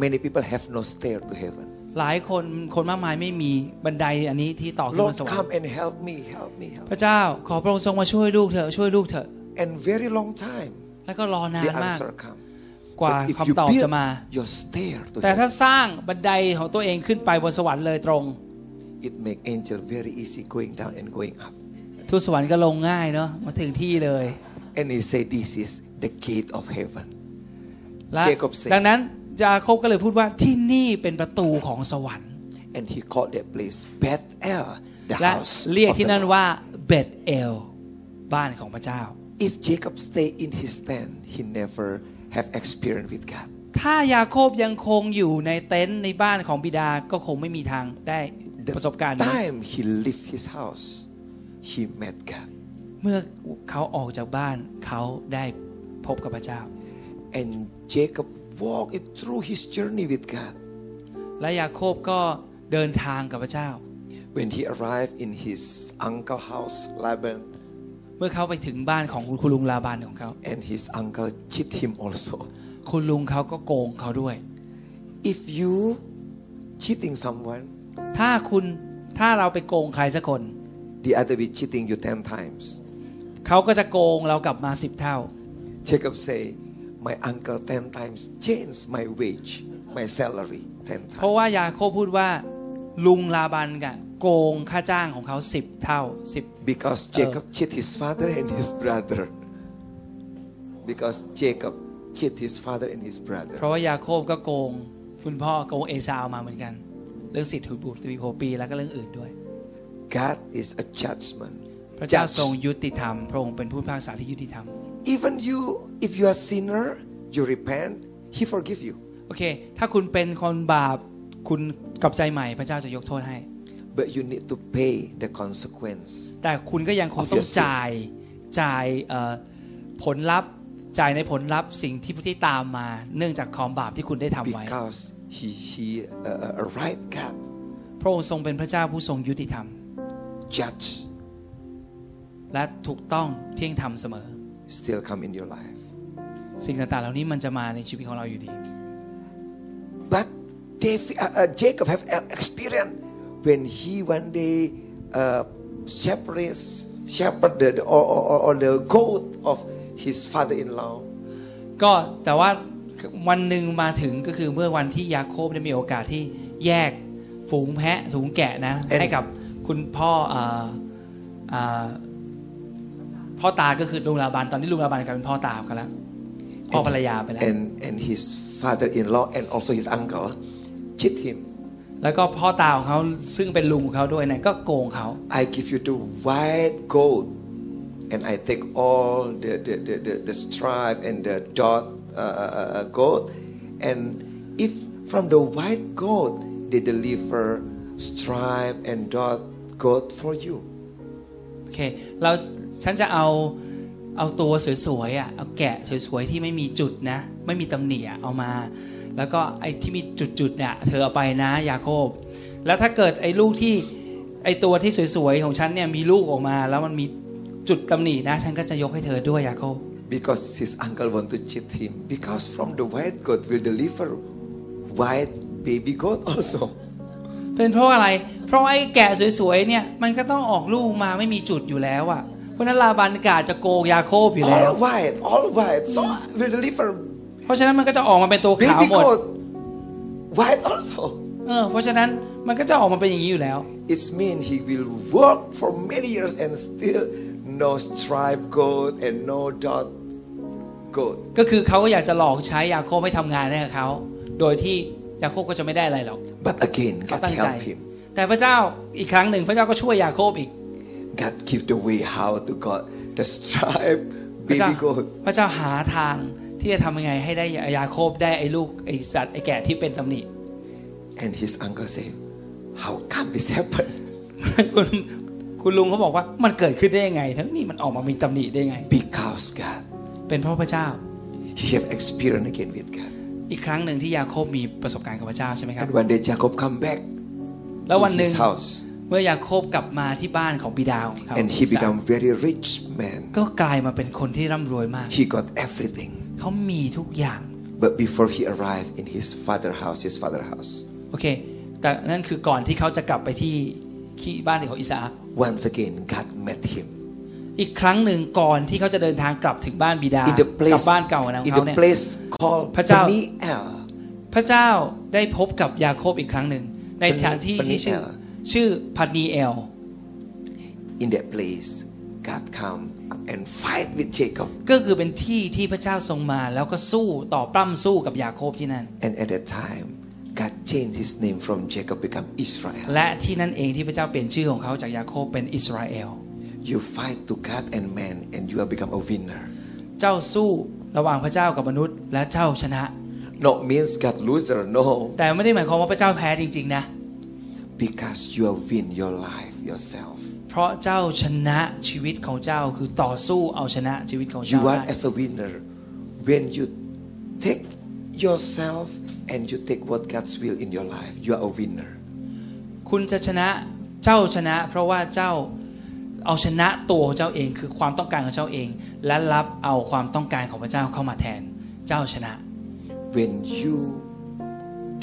Many people have no stair to heaven. หลายคนคนมากมายไม่มีบันไดอันนี้ที่ต่อขึ้นบ Lord, นสวรร come ค์ and help me, help me, help. พระเจ้าขอพระองค์ทรงมาช่วยลูกเถอะช่วยลูกเถอะ And very long time, แล้วก็รอนาน the มาก answer come. กว่า But if คำ you ตอบ build จะมา your stair to แต่ถ้า heaven, สร้างบันไดของตัวเองขึ้นไปบนสวรรค์เลยตรง it make angel very easy going down and going up. ทูตสวรรค์ก็ลงง่ายเนาะมาถึงที่เลย And he said, this is the gate of heaven. และ Jacob said ดังนั้น ยาโคบก็เลยพูดว่าที่นี่เป็นประตูของสวรรค์ And he called that place Bethel, the และ house เรียก of ที่ the นั่น Lord. ว่าเบธเอลบ้านของพระเจ้า If Jacob stay in his tent, he never have experience with God. ถ้ายาโคบยังคงอยู่ในเต็นท์ในบ้านของบิดาก็คงไม่มีทางได้ The ประสบการณ์นี้ time he left his house, he met God. เมื่อเขาออกจากบ้านเขาได้พบกับพระเจ้า And Jacob walked it through his journey with God. และยาโคบก็เดินทางกับพระเจ้า When he arrived in his uncle house, Laban, เมื่อเขาไปถึงบ้านของคุณลุงลาบานของเขา and his uncle cheat him also. คุณลุงเขาก็โกงเขาด้วย If you cheating someone, ถ้าคุณถ้าเราไปโกงใครสักคน the other will cheating you ten times. เขาก็จะโกงเรากลับมาสิบเท่า Jacob say, my uncle ten times changed my wage, my salary ten เพราะ times. ว่ายาโคบพูดว่าลุงลาบันกะโกงค่าจ้างของเขาสิบเท่าสิบ Because Jacob cheat his father and his brother. Because Jacob cheat his father and his เพ brother. ราะว่ายาโคบก็โกงคุณพ่อโกงเอซาวมาเหมือนกัน เรื่องสิทธิบุตรทวีโพปีแล้วก็เรื่องอื่นด้วย God is a judgment. พระเจ้า Judge. ทรงยุติธรรม พระองค์เป็นผู้พิพากษาที่ยุติธรรม Even you, if you are sinner, you repent, He forgive you. โอเค ถ้าคุณเป็นคนบาป คุณกลับใจใหม่พระเจ้าจะยกโทษให้ But you need to pay the consequence. แต่คุณก็ยังคง Of ต้อง your sin จ่าย จ่ายเอ่อผลลัพธ์จ่ายในผลลัพธ์สิ่งที่ที่ตามมา เนื่องจากความบาปที่คุณได้ทำไว้ Because He, he uh, a right God, พระองค์ทรงเป็นพระเจ้าผู้ทรงยุติธรรม judge, และถูกต้องเที่ยงธรรมเสมอ still come in your life. สิ่งต่างๆเหล่านี้มันจะมาในชีวิตของเราอยู่ดี But David, uh, uh, Jacob have an experience when he one day uh, separates, shepherded or, or, or the goat of his father-in-law. ก็แต่ว่าวันหนึ่งมาถึงก็คือเมื่อวันที่ยาโคบได้มีโอกาสที่แยกฝูงแพะฝูงแกะนะ And- ให้กับคุณพ่ออ่าอ่า พ่อตาก็คือลุงลาบานตอนนี้ลุงลาบานกลายเป็นพ่อตากันแล้วพ่อภรรยาไปแล้ว And, and his father-in-law and also his uncle cheat him. แล้วก็พ่อตาของเขาซึ่งเป็นลุงของเขาด้วยเนี่ยก็โกงเขา I give you the white goat, and I take all the the, the, the, the stripe and the dot uh, uh, uh, goat, and if from the white goat they deliver stripe and dot goat for you. โอเคเรา ฉันจะเอาเอาตัวสวยๆอะเอาแกะสวยๆที่ไม่มีจุดนะ ไม่มีตำหนิอะเอามา แล้วก็ไอ้ที่มีจุดๆเนี่ยเธอเอาไปนะยาโคบ แล้วถ้าเกิดไอ้ลูกที่ไอ้ตัวที่สวยๆของฉันเนี่ยมีลูกออกมา แล้วมันมีจุดตำหนินะ ฉันก็จะยกให้เธอด้วยยาโคบ Because his uncle want to cheat him. Because from the white goat will deliver white baby goat also. เป็นเพราะอะไร เพราะไอ้แกะสวยๆเนี่ยมันก็ต้องออกลูกมาไม่มีจุดอยู่แล้วอะ เพราะฉะนั้นลาบันกาจะโกงยาโคบอยู่แล้ว All white, all white. So will deliver เพราะฉะนั้นมันก็จะออกมาเป็นตัวขาว baby หมด goat white also. เออเพราะฉะนั้นมันก็จะออกมาเป็นอย่างนี้อยู่แล้ว It means he will work for many years and still no stripe goat and no dot goat. ก็คือเขาก็อยากจะหลอกใช้ยาโคบให้ทำงานให้กับเขาโดยที่ยาโคบก็จะไม่ได้อะไรหรอก But again, เขา God ตั้งใจ help him. แต่พระเจ้าอีกครั้งหนึ่งพระเจ้าก็ช่วยยาโคบอีก God give the way how to got the stripe พระเจ้า baby goat. พระเจ้าหาทางที่จะทำยังไงให้ได้ยาโคบได้ไอ้ลูกไอ้สัตว์ไอ้แกะที่เป็นตำหนิ And his uncle say, How come this happened? คุณคุณลุงเขาบอกว่ามันเกิดขึ้นได้ยังไง ทั้งนี้มันออกมามีตำหนิได้ยังไง Because God, เป็นเพราะพระเจ้า he have experience again with God. อีกครั้งหนึ่งที่ยาโคบมีประสบการณ์กับพระเจ้าใช่ไหมครับ And one day Jacob come back แล้ววัน to หนึ่ง his house เมื่อยาโคบกลับมาที่บ้านของบิดาของเขา and he become very rich man. ก็กลายมาเป็นคนที่ร่ำรวยมาก He got everything. เขามีทุกอย่าง But before he arrived in his father house, his father house, โอเค แต่นั่นคือก่อนที่เขาจะกลับไปที่ที่บ้านของอิสอัก once again God met him อีกครั้งหนึ่งก่อนที่เขาจะเดินทางกลับถึงบ้านบิดา in the กลั place บ้านเก่าของ in เขา the เนี่ย place called พระเจ้า Peniel. พระเจ้าได้พบกับยาโคบอีกครั้งหนึ่งในทางที่ที่ชื่อ Peniel ชื่อพันีเอล In that place, God come and fight with Jacob. ก็คือเป็นที่ที่พระเจ้าทรงมา แล้วก็สู้ต่อปล้ำสู้กับยาโคบที่นั่น And at that time, God changed his name from Jacob become Israel. และที่นั่นเองที่พระเจ้าเปลี่ยนชื่อของเขาจากยาโคบเป็นอิสราเอล You fight to God and man, and you have become a winner. เจ้าสู้ระหว่างพระเจ้ากับมนุษย์และเจ้าชนะ Not means God loser, no. แต่ไม่ได้หมายความว่าพระเจ้าแพ้จริงๆนะ Because you have win your life yourself. เพราะเจ้าชนะชีวิตของเจ้าคือต่อสู้เอาชนะชีวิตของเจ้า You ได้ are as a winner when you take yourself and you take what God's will in your life. You are a winner. คุณจะชนะเจ้าชนะ เพราะว่าเจ้าเอาชนะตัวของเจ้าเองคือความต้องการของเจ้าเอง และรับเอาความต้องการของพระเจ้าเข้ามาแทน เจ้าชนะ When you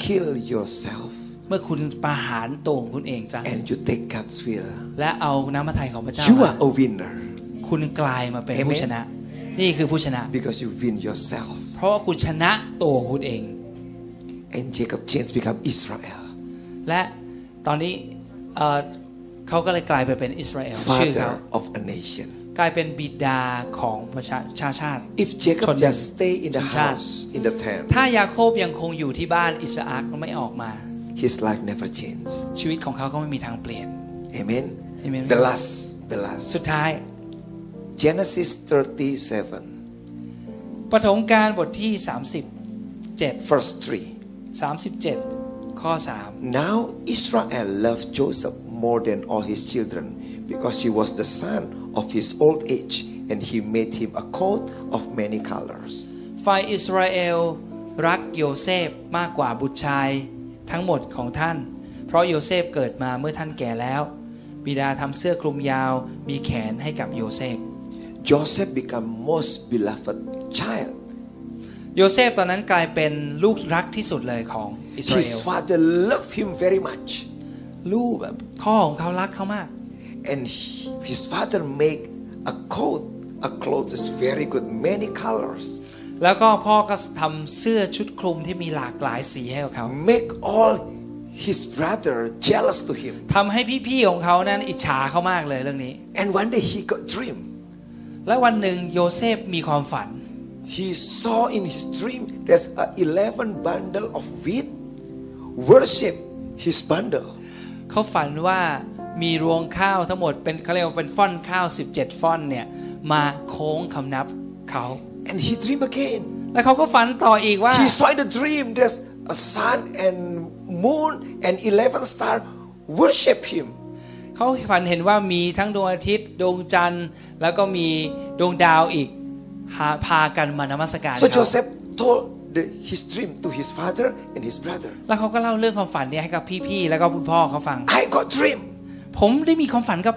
kill yourself เมื่อคุณประหารตัวของคุณเองจ้ะ and you take God's will, และเอาน้ำพระทัยของพระเจ้า you มา are a winner คุณกลายมาเป็น Amen ผู้ชนะ นี่คือผู้ชนะ because you win yourself. เพราะว่าคุณชนะตัวของคุณเอง And Jacob changed become Israel, และตอนนี้เอ่อเขาก็เลยกลายไปเป็นอิสราเอลชื่อเขา father of a nation. กลายเป็นบิดาของประชาชาชาติ If Jacob Chọn just stay in the chọn house, in the tent, ถ้ายาโคบยังคงอยู่ที่บ้านอิสอักไม่ออกมา his life never changed. ชีวิตของเขาก็ไม่มีทางเปลี่ยน Amen. Amen. The last, the สุด last. ท้าย Genesis 37, ปฐมกาลบทที่ 37 verse 3. 37 ข้อ Now Israel loved Joseph more than all his children because he was the son of his old age and he made him a coat of many colors. 3 ฝ่ายอิสราเอลรักโยเซฟมากกว่าบุตรชาย ทั้งหมดของท่าน เพราะโยเซฟเกิดมาเมื่อท่านแก่แล้ว บิดาทำเสื้อคลุมยาวมีแขนให้กับโยเซฟ Joseph became most beloved child. โยเซฟตอนนั้นกลายเป็นลูกรักที่สุดเลยของอิสราเอ His ล father loved him very much. ลูกแบบพ่อของเขารักเขามาก And he- his father make a coat, a cloth is very good, many colors. แล้วก็พ่อก็ทำเสื้อชุดคลุมที่มีหลากหลายสีให้กับเขา Make all his brother jealous to him. ทำให้พี่ๆของเขานั้นอิจฉาเขามากเลยเรื่องนี้ And one day he got dream. และวันหนึ่งโยเซฟมีความฝัน He saw in his dream there's a 11 bundle of wheat. Worship his bundle. เขาฝันว่ามีรวงข้าวทั้งหมดเป็นเขาเรียกว่าเป็นฟ่อนข้าว 17 ฟ่อนเนี่ยมาโค้งคำนับเขา And he dream again. แล้วเขาก็ฝันต่ออีกว่า He saw in the dream there's a sun and moon and 11 star worship him. เขาฝันเห็นว่ามีทั้งดวงอาทิตย์ดวงจันทร์แล้วก็มีดวงดาวอีกหาพากันมานมัสการ So เขา Joseph told the, his dream to his father and his brother. แล้วเขาก็เล่าเรื่องความฝันเนี้ให้กับพี่ๆแล้วก็คุณพ่อเขาฟัง I got dream. ผมได้มีความฝันกับ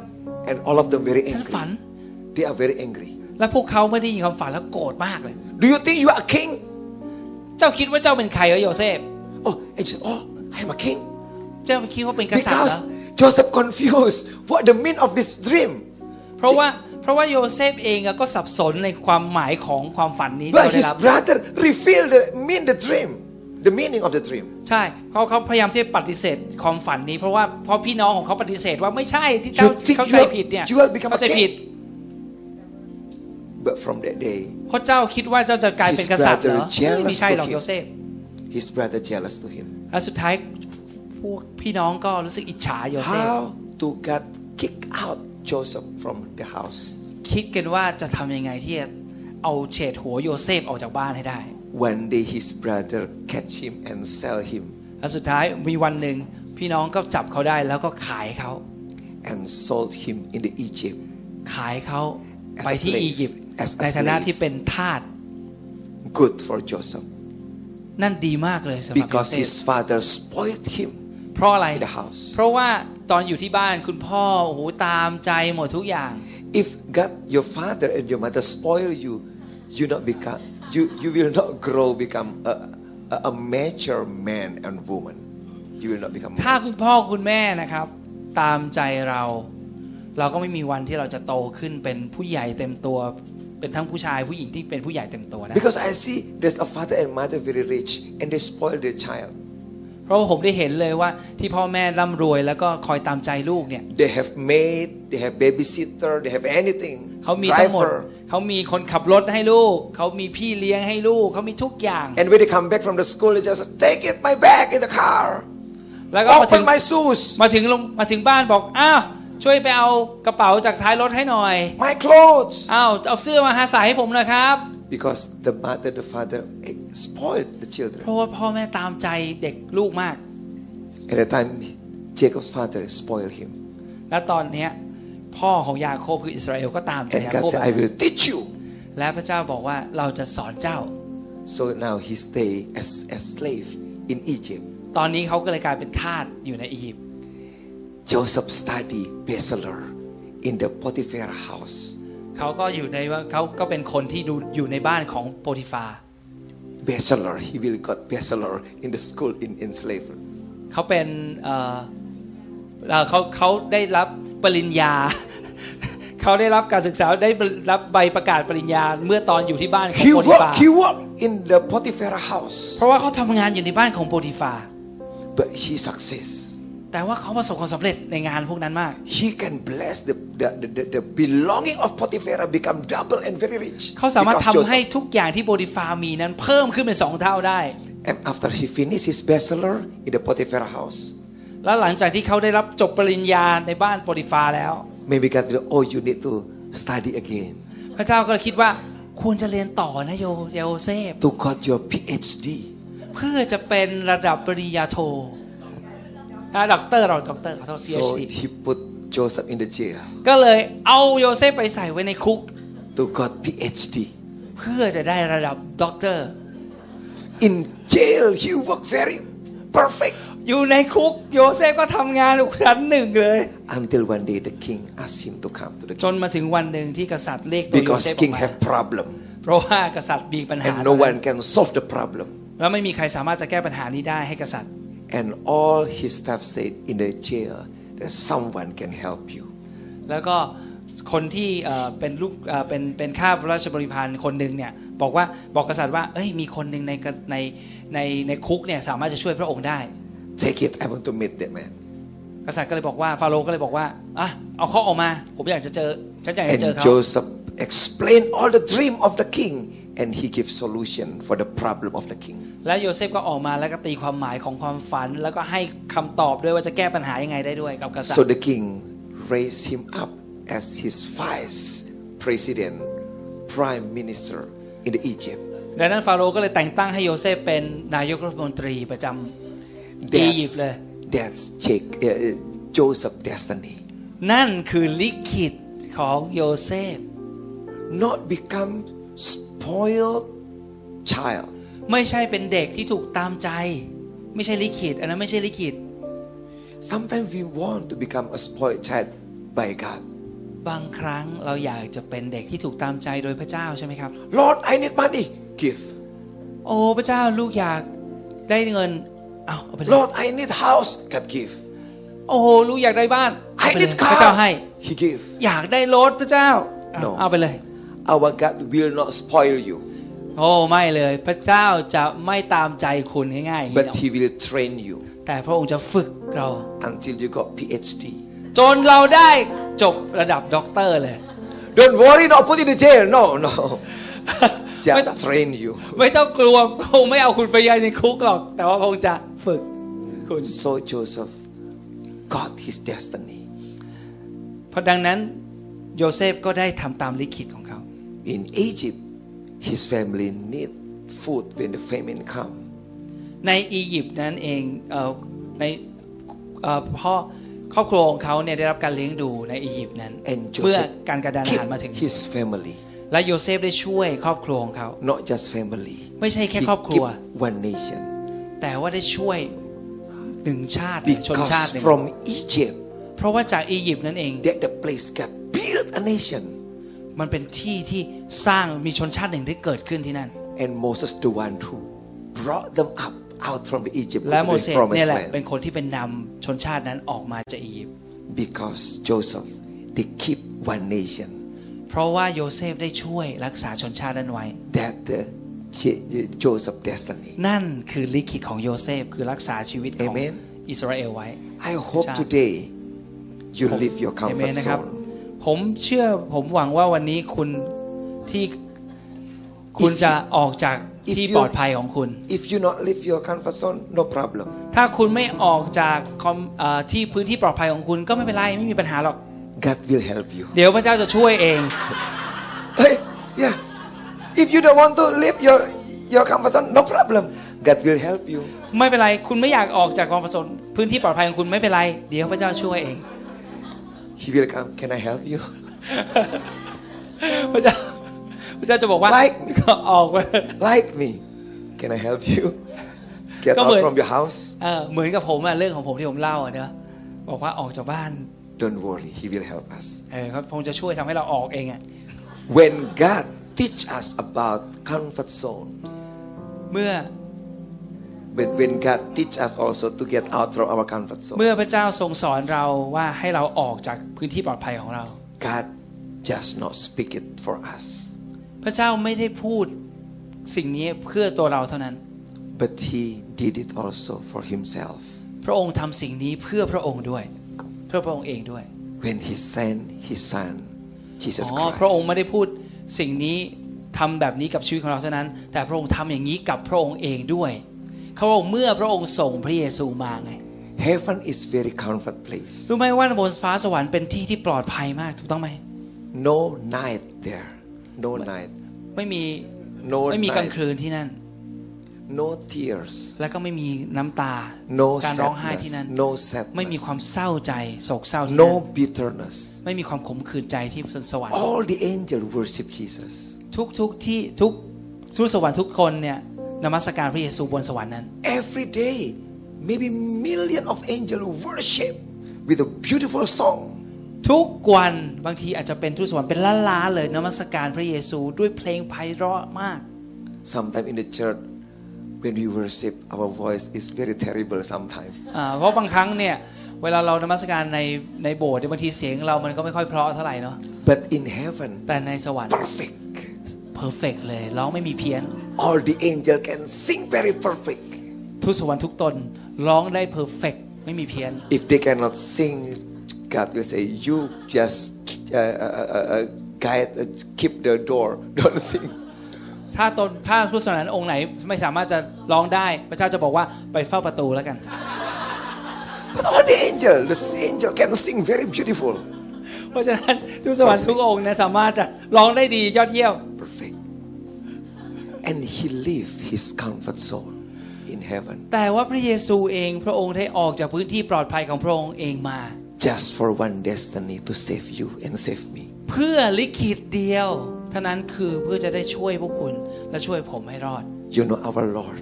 And all of them very ฉันฝัน angry. They are very angry. และพวกเขาไม่ได้ยินความฝันแล้วโกรธมากเลย Do you think you are a king? เจ้าคิดว่าเจ้าเป็นใครวะโยเซฟ Oh, and she said, oh, I'm a king. เจ้าคิดว่าเป็นกษัตริย์เหรอ Because Joseph confused what the meaning of this dream. เพราะว่าเพราะว่าโยเซฟเองอะก็สับสนในความหมายของความฝันนี้ที่ But เขาได้ his รับ brother revealed the mean the dream, the meaning of the dream. ใช่เพราะเขาพยายามที่จะปฏิเสธความฝันนี้ เพราะว่าเพราะพี่น้องของเขาปฏิเสธว่าไม่ใช่ที่เจ้า You think เข้าใจ you will- ผิดเนี่ย you will become a เข้าใจผิด But from that day, เพราะเจ้าคิดว่าเจ้าจะกลายเป็นกษัตริย์เหรอ His brother ไม่ใช่หรอก jealous to him โยเซฟ his brother jealous to him. และสุดท้ายพวกพี่น้องก็รู้สึกอิจฉาโยเซฟ How to God kick out Joseph from the house? คิดกันว่าจะทำยังไงที่จะเอาเฉดหัวโยเซฟออกจากบ้านให้ได้ One day his brother catch him and sell him และสุดท้ายมีวันหนึ่งพี่น้องก็จับเขาได้แล้วก็ขายเขา and sold him in the Egypt. ขายเขา As a ไปที่ slave. อียิปต์ As a ในฐานะ slave. ที่เป็นทาส Good for Joseph นั่นดีมากเลยสำหรับโย because เซฟ his father spoiled him เพราะอะไร in the house. เพราะว่าตอนอยู่ที่บ้านคุณพ่อโอ้โหตามใจหมดทุกอย่าง If God, your father and your mother spoil you, you not become you you will not grow become a, a, a mature man and woman. You will not become ถ้าคุ mature. ณพ่อคุณแม่นะครับ ตามใจเรา เราก็ไม่มีวันที่เราจะโตขึ้นเป็นผู้ใหญ่เต็มตัว เป็นทั้งผู้ชายผู้หญิงที่เป็นผู้ใหญ่เต็มตัวนะ Because I see there's a father and mother very rich and they spoil their child. เพราะว่าผมได้เห็นเลยว่าที่พ่อแม่ร่ำรวยแล้วก็คอยตามใจลูกเนี่ย They have maid, they have babysitter, they have anything. เขามีทั้งหมด Driver. เขามีคนขับรถให้ลูก เขามีพี่เลี้ยงให้ลูก เขามีทุกอย่าง And when they come back from the school, they just take it my bag in the car. แล้วก็มาถึ Open ง my shoes. มาถึงลงมาถึงบ้านบอกอ้าว ช่วยไปเอากระเป๋าจากท้ายรถให้หน่อย My clothes. อ้าวเอาเสื้อมาหาใส่ให้ผมหน่อยครับ Because the mother, the father eh, spoiled the เพ children. ราะว่าพ่อแม่ตามใจเด็กลูกมาก At the time, Jacob's father spoiled him. และตอนเนี้ยพ่อของยาโคบคืออิสราเอลก็ตามใจ And ยา God โคบ said, I will teach you. และพระเจ้าบอกว่าเราจะสอนเจ้า So now he stay as a slave in Egypt. ตอนนี้เขาก็เลยกลายเป็นทาสอยู่ในอียิปต์ Joseph studied bachelor in the Potiphar house. เขาก็อยู่ในว่าเขาก็เป็นคนที่ดูอยู่ในบ้านของโปรติฟา Bachelor, he will got bachelor in the school in, in slavery. เขาเป็นเอ่อเอ่อเขาเขาได้รับปริญญา เขาได้รับการศึกษาได้รับใบประกาศปริญญาเมื่อตอนอยู่ที่บ้านของ He โปรติฟา worked, he worked in the Potiphar house, เพราะว่าเขาทำงานอยู่ในบ้านของโปรติฟา but he success. แต่ว่าเขาประสบความสำเร็จในงานพวกนั้นมาก He can bless the, the, the, the, the belonging of Potiphar become double and very rich. เขาสามารถ Because ทำให้ Joseph- ทุกอย่างที่โปรติฟามีนั้นเพิ่มขึ้นเป็นสองเท่าได้ And after he finished his bachelor in the Potiphar house, แล้วหลังจากที่เขาได้รับจบปริญญาในบ้านโปทิฟาร์แล้ว maybe God will, oh, you need to study again พระเจ้าก็เลยคิดว่าควรจะเรียนต่อนะโยโยเซฟ to got your PhD. เพื่อจะเป็นระดับปริญญาโทอ่า ด็อกเตอร์เราด็อกเตอร์ขอโทษ So PhD he put Joseph in the jail ก็เลยเอาโยเซฟไปใส่ไว้ในคุก to got PhD. เพื่อจะได้ระดับด็อกเตอร์ In jail, he worked very perfect อยู่ในคุกโยเซฟก็ทำงานชั้นหนึ่งเลย until one day the king asked him to come to the จ king นมาถึงวันหนึ่งที่กษัตริย์เรียกตัวโย because เซฟออกมา because king have problem เพราะว่ากษัตริย์มีปัญหา and no one can solve the problem. แล้วไม่มีใครสามารถจะแก้ปัญหานี้ได้ให้กษัตริย์ And all his staff said in the jail that someone can help you. แล้วก็คนที่เอ่อเป็นลูกเอ่อเป็นเป็นข้าราชบริพารคนหนึ่งเนี่ยบอกว่าบอกกษัตริย์ว่าเอ้ยมีคนหนึ่งในกระในในในคุกเนี่ยสามารถจะช่วยพระองค์ได้ Take it, I want to meet that man. กษัตริย์ก็เลยบอกว่าฟาโรห์ก็เลยบอกว่าอะเอาเขาออกมา ผมอยากจะเจอฉันอยากจะเจอ And เขา Joseph explained all the dream of the king and he gave solution for the problem of the king. แล้วโยเซฟก็ออกมาแล้วก็ตีความหมายของความฝัน แล้วก็ให้คำตอบด้วยว่าจะแก้ปัญหายังไงได้ด้วยกับกษัต So ริย์ the king raised him up as his vice president, prime minister in the Egypt. ดังนั้นฟาโรห์ก็เลยแต่งตั้งให้โยเซฟเป็นนายกรัฐมนตรีประจำอียิปต์ That's, เลย that's Jake, uh, uh, Joseph destiny. นั่นคือลิขิตของโยเซฟ Not become spoiled child. ไม่ใช่เป็นเด็กที่ถูกตามใจ ไม่ใช่ลิขิตอันนั้นไม่ใช่ลิขิต Sometimes we want to become a spoiled child by God. บางครั้งเราอยากจะเป็นเด็กที่ถูกตามใจโดยพระเจ้าใช่ไหมครับ Lord, I need money. Give. โอ้พระเจ้าลูกอยากได้เงินเอาเอาไปเลย Lord, I need house. God give. โอ้ลูกอยากได้บ้านเอา I ไปเลย need พระเจ้าให้ car. He give. อยากได้รถพระเจ้าเอา No เอาไปเลย Our God will not spoil you, โอ้ไม่เลย พระเจ้าจะไม่ตามใจคุณง่ายๆอย่างนี้ but หรอก He will train you แต่พระองค์จะฝึกเรา until you got PhD. จนเราได้จบระดับด็อกเตอร์เลย Don't worry, not put in the jail. No, no. ไม่ Just ต้อง train you. ไม่ต้องกลัวพระองค์ไม่เอาคุณไปยัยในคุกหรอก แต่ว่าพระองค์จะฝึกคุณ So Joseph got his destiny. เพราะดังนั้นโยเซฟก็ได้ทำตามลิขิตของเขา In Egypt, his family need food when the famine come. ในอียิปต์นั้นเองเอ่อในเอ่อพ่อครอบครัวของเขาเนี่ยได้รับการเลี้ยงดูในอียิปต์นั้น And เมื่อ Joseph การกระดานอาหารมาถึง keep his family, และโยเซฟได้ช่วยครอบครัวของเขา not just family. ไม่ใช่แค่ He ครอบครัว keep one nation. แต่ว่าได้ช่วยหนึ่งชาติหนึ่งชนชาติ Because หนึ่ง from Egypt, เพราะว่าจากอียิปต์นั่นเอง that the place got built a nation. มันเป็นที่ที่สร้างมีชนชาติหนึ่งที่เกิดขึ้นที่นั่น And Moses, the one who brought them up out from the Egypt และ to โม the เสส promised เนี่ยแหละ land. เป็นคนที่เป็นนำชนชาตินั้นออกมาจากอียิปต์ Because Joseph, they keep one nation. เพราะว่าโยเซฟได้ช่วยรักษาชนชาตินั้นไว้ That the J- Joseph destiny. นั่นคือลิขิตของโยเซฟคือรักษาชีวิตของ Amen อิสราเอลไว้ I hope Cha- today you leave your เอ comfort เมนนะครับ zone. ผมเชื่อผมหวังว่าวันนี้คุณที่คุณจะออกจาก if ที่ you- ปลอดภัยของคุณ If you not leave your comfort zone, no problem. ถ้าคุณไม่ออกจากคอมเอ่อที่พื้นที่ปลอดภัยของคุณก็ไม่เป็นไรไม่มีปัญหาหรอก God will help you. เดี๋ยวพระเจ้าจะช่วยเอง Hey, yeah. If you don't want to leave your your comfort zone, no problem. God will help you. ไม่เป็นไร คุณไม่อยากออกจากความประสนพื้นที่ปลอดภัยของคุณไม่เป็นไร เดี๋ยวพระเจ้าช่วยเอง He will come. Can I help you? พระเจ้าพระเจ้าจะบอกว่า Like ก็ออกไป like me. Can I help you? Get ก็ out เหมือน from your house. เออเหมือนกับผมอะเรื่องของผมที่ผมเล่าอะเนอะบอกว่าออกจากบ้าน Don't worry. He will help us. เออเขาคงจะช่วยทำให้เราออกเองอะ When God teach us about comfort zone, เมื่อ but when God teach us also to get out from our comfort zone, เมื่อพระเจ้าทรงสอนเราว่าให้เราออกจากพื้นที่ปลอดภัยของเรา God just not speak it for us, พระเจ้าไม่ได้พูดสิ่งนี้เพื่อตัวเราเท่านั้น but He did it also for Himself พระองค์ทำสิ่งนี้เพื่อพระองค์ด้วย เพื่อพระองค์เองด้วย when He sent His Son, Jesus อ๋อพระองค์ไม่ Christ. ได้พูดสิ่งนี้ทำแบบนี้กับชีวิตของเราเท่านั้น แต่พระองค์ทำอย่างนี้กับพระองค์เองด้วย เขาบอกเมื่อพระองค์ส่งพระเยซูมาไง Heaven is very comfort place. รู้ไหมว่าบนฟ้าสวรรค์เป็นที่ที่ปลอดภัยมากถูกต้องไหม No night there. No night. ไม่มี No ไม่มีกลาง night. คืนที่นั่น No tears. และก็ไม่มีน้ำตา No การร้องไห้ที่ sadness. นั่น No ไม่มีความ sadness. เศร้าใจโศกเศร้าที่นั่ No น bitterness. ไม่มีความขมขื่นใจที่สวรรค์ All the angel worship Jesus. ทุกทุกที่ทุกทุกสวรรค์ทุกคนเนี่ย นมัสการพระเยซูบนสวรรค์นั้น Every day, maybe million of angel worship with a beautiful song. ทุกวันบางทีอาจจะเป็นทุกสวรรค์เป็นล้านล้านๆเลยนมัสการพระเยซูด้วยเพลงไพเราะมาก Sometimes in the church, when we worship, our voice is very terrible sometimes. อ่าเพราะบางครั้งเนี่ยเวลาเรานมัสการในในโบสถ์เนี่ยบางทีเสียงเรามันก็ไม่ค่อยเพราะเท่าไหร่เนาะ But in heaven, แต่ในสวรรค์ perfect. perfect เลยร้องไม่มีเพี้ยน All the angel can sing very perfect. ทูตสวรรค์ทุกตนร้องได้ perfect ไม่มีเพี้ยน If they cannot sing, God will say, "You just uh, uh, uh, uh, guide, uh, keep the door. Don't sing." ถ้าตนถ้าผู้สวรรค์องค์ไหนไม่สามารถจะร้องได้พระเจ้าจะบอกว่าไปเฝ้าประตูแล้วกัน But all the angel, the angel can sing very beautiful, เพราะฉะนั้นทุกสวรรค์ทุกองค์เนี่ยสามารถจะร้องได้ดียอดเยี่ยม perfect. And he leave his comfort zone in heaven แต่ว่าพระเยซูเองพระองค์ได้ออกจากพื้นที่ปลอดภัยของพระองค์เองมา just for one destiny to save you and save me. เพื่อลิขิตเดียวเท่านั้นคือเพื่อจะได้ช่วยพวกคุณและช่วยผมให้รอด You know our Lord,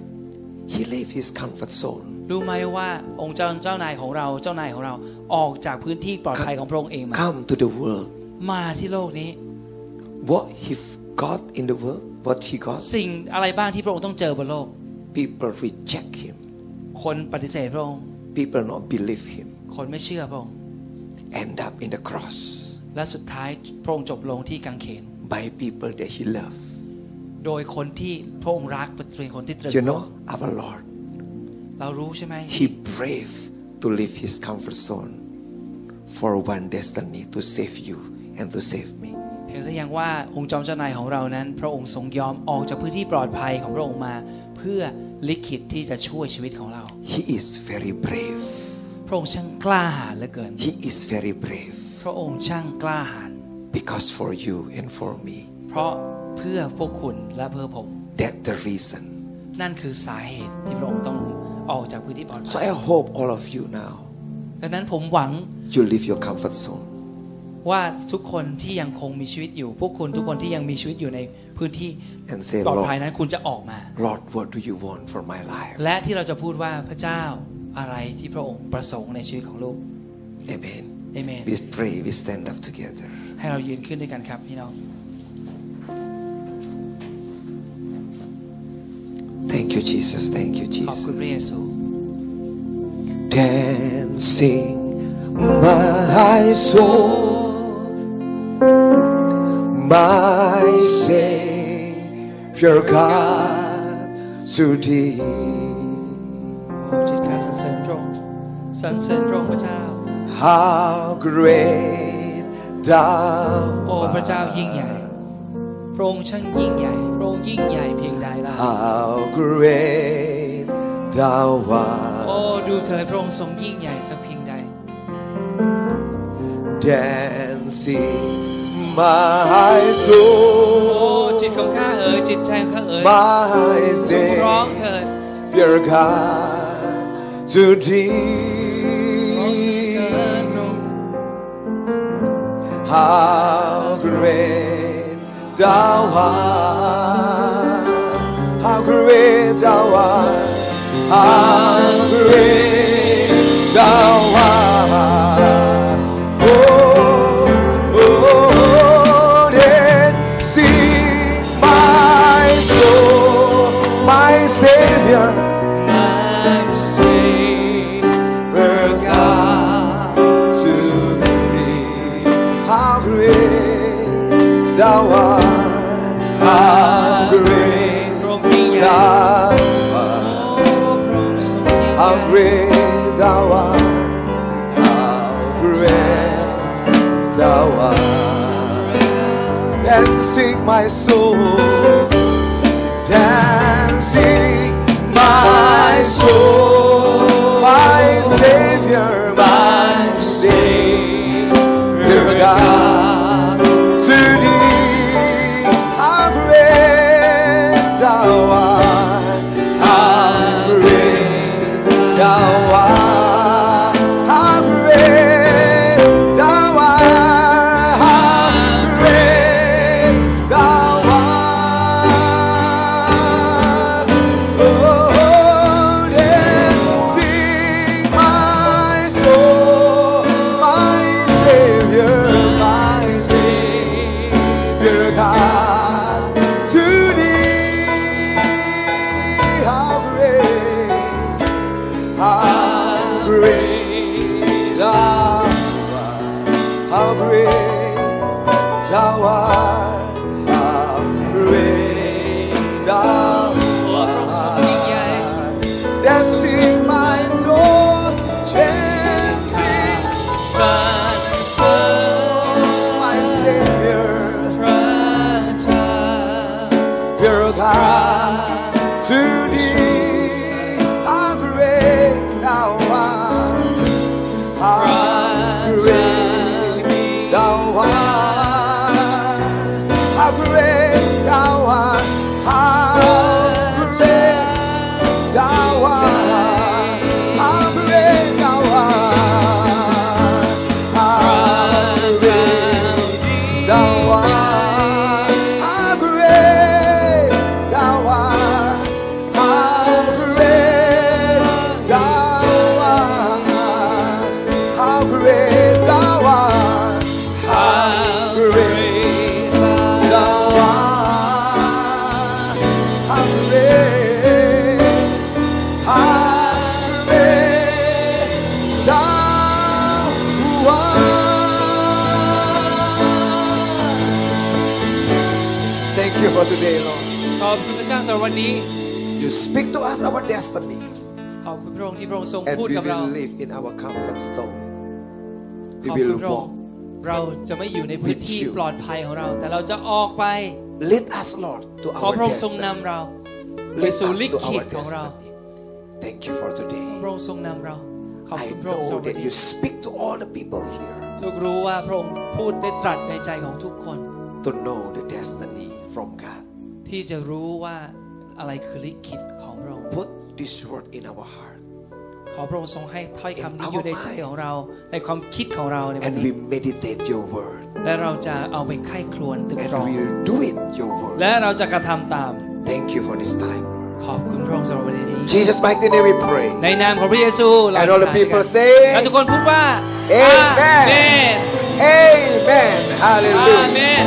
he leave his comfort zone. รู้ไหมว่าองค์เจ้าเจ้านายของเราเจ้านายของเราออกจากพื้นที่ปลอดภัยของพระองค์เองมา Come to the world. มาที่โลกนี้ What he got in the world, what he got, สิ่งอะไรบ้างที่พระองค์ต้องเจอบนโลก people reject him. คนปฏิเสธพระองค์ People not believe him. คนไม่เชื่อพระองค์ End up in the cross และสุดท้ายพระองค์จบลงที่กังเขน by people that he loved. โดยคนที่พระองค์รักเป็นคนที่ตรึก You know our Lord, เรารู้ใช่ไหม he brave to leave his comfort zone for one destiny to save you and to save me. เห็นหรือยังว่าองค์จอมเจ้านายของเรานั้น พระองค์ทรงยอมออกจากพื้นที่ปลอดภัยของพระองค์มา เพื่อลิขิตที่จะช่วยชีวิตของเรา He is very brave. พระองค์ช่างกล้าหาญเหลือเกิน He is very brave พระองค์ช่างกล้าหาญ because for you and for me. เพราะเพื่อพวกคุณและเพื่อผม That's the reason. นั่นคือสาเหตุที่พระองค์ต้องออกจากพื้นที่ปลอด So ภัย I hope all of you now, ดังนั้นผมหวัง you leave your comfort zone ว่าทุกคนที่ยังคงมีชีวิตอยู่ พวกคุณทุกคนที่ยังมีชีวิตอยู่ในพื้นที่ and say, ปลอดภัย Lord, นั้นคุณจะออกมา Lord, what do you want for my life? และที่เราจะพูดว่าพระเจ้าอะไรที่พระองค์ประสงค์ในชีวิตของลูก Amen. เอเมน We pray, we stand up together. ให้เรายืนขึ้นด้วยกันครับพี่น้อง Thank you, Jesus. Thank you, ขอบคุณ Jesus. พระเยซู Dancing my soul, my Savior God to thee. โอ้จิตการสรรเสริญพระองค์สรรเสริญพระองค์พระเจ้า How great thou โอ้พระเจ้ายิ่งใหญ่ พระองค์ช่างยิ่งใหญ่ พระองค์ยิ่งใหญ่เพียงใดล่ะ How great thou โอ้ art. ดูเถิดพระองค์ทรงยิ่งใหญ่สักเพียงใด Dancing sing my โอ้จิต soul, ของข้าเอ๋ยจิตใจของข้าเอ๋ย my จงร้อง Savior, เถิด God, to ร้องสรรเสริญ thee. พระองค์ How great thou art, how great thou art, how great thou art. great thou art, how great thou art. Dancing my soul, dancing my soul, จะออกไป Lead us, Lord, to ขอ our พระองค์ทรง destiny. นำเราไป Lead สู่ us ลิ to ขิต our ของเรา destiny. Thank you for today. พระองค์ทรงนำเราขอบ I คุณพระองค์สำหรับ know วัน that นี้ you speak to all the people here ลูกรู้ว่าพระองค์พูดได้ตรัสในใจของทุกคน to know the destiny from God. ที่จะรู้ว่าอะไรคือลิขิตของพระองค์ Put this word in our heart ขอพระองค์ทรงให้ถ้อยคำนี้ In our อยู่ในใจของเรา ในความคิดของเราในวัน and นี้ we meditate your word และเราจะเอาไปไข้ครวญตึก and ตรอง we'll do it your word. และเราจะกระทำตาม Thank you for this time, Lord. ขอบคุณพระองค์สำหรับวันนี้ In Jesus' mighty name we pray. ในนามของพระเยซูเรา And all the อธิษฐาน people กัน say และทุกคนพูดว่า Amen อาเมน Amen. อา Hallelujah. เมน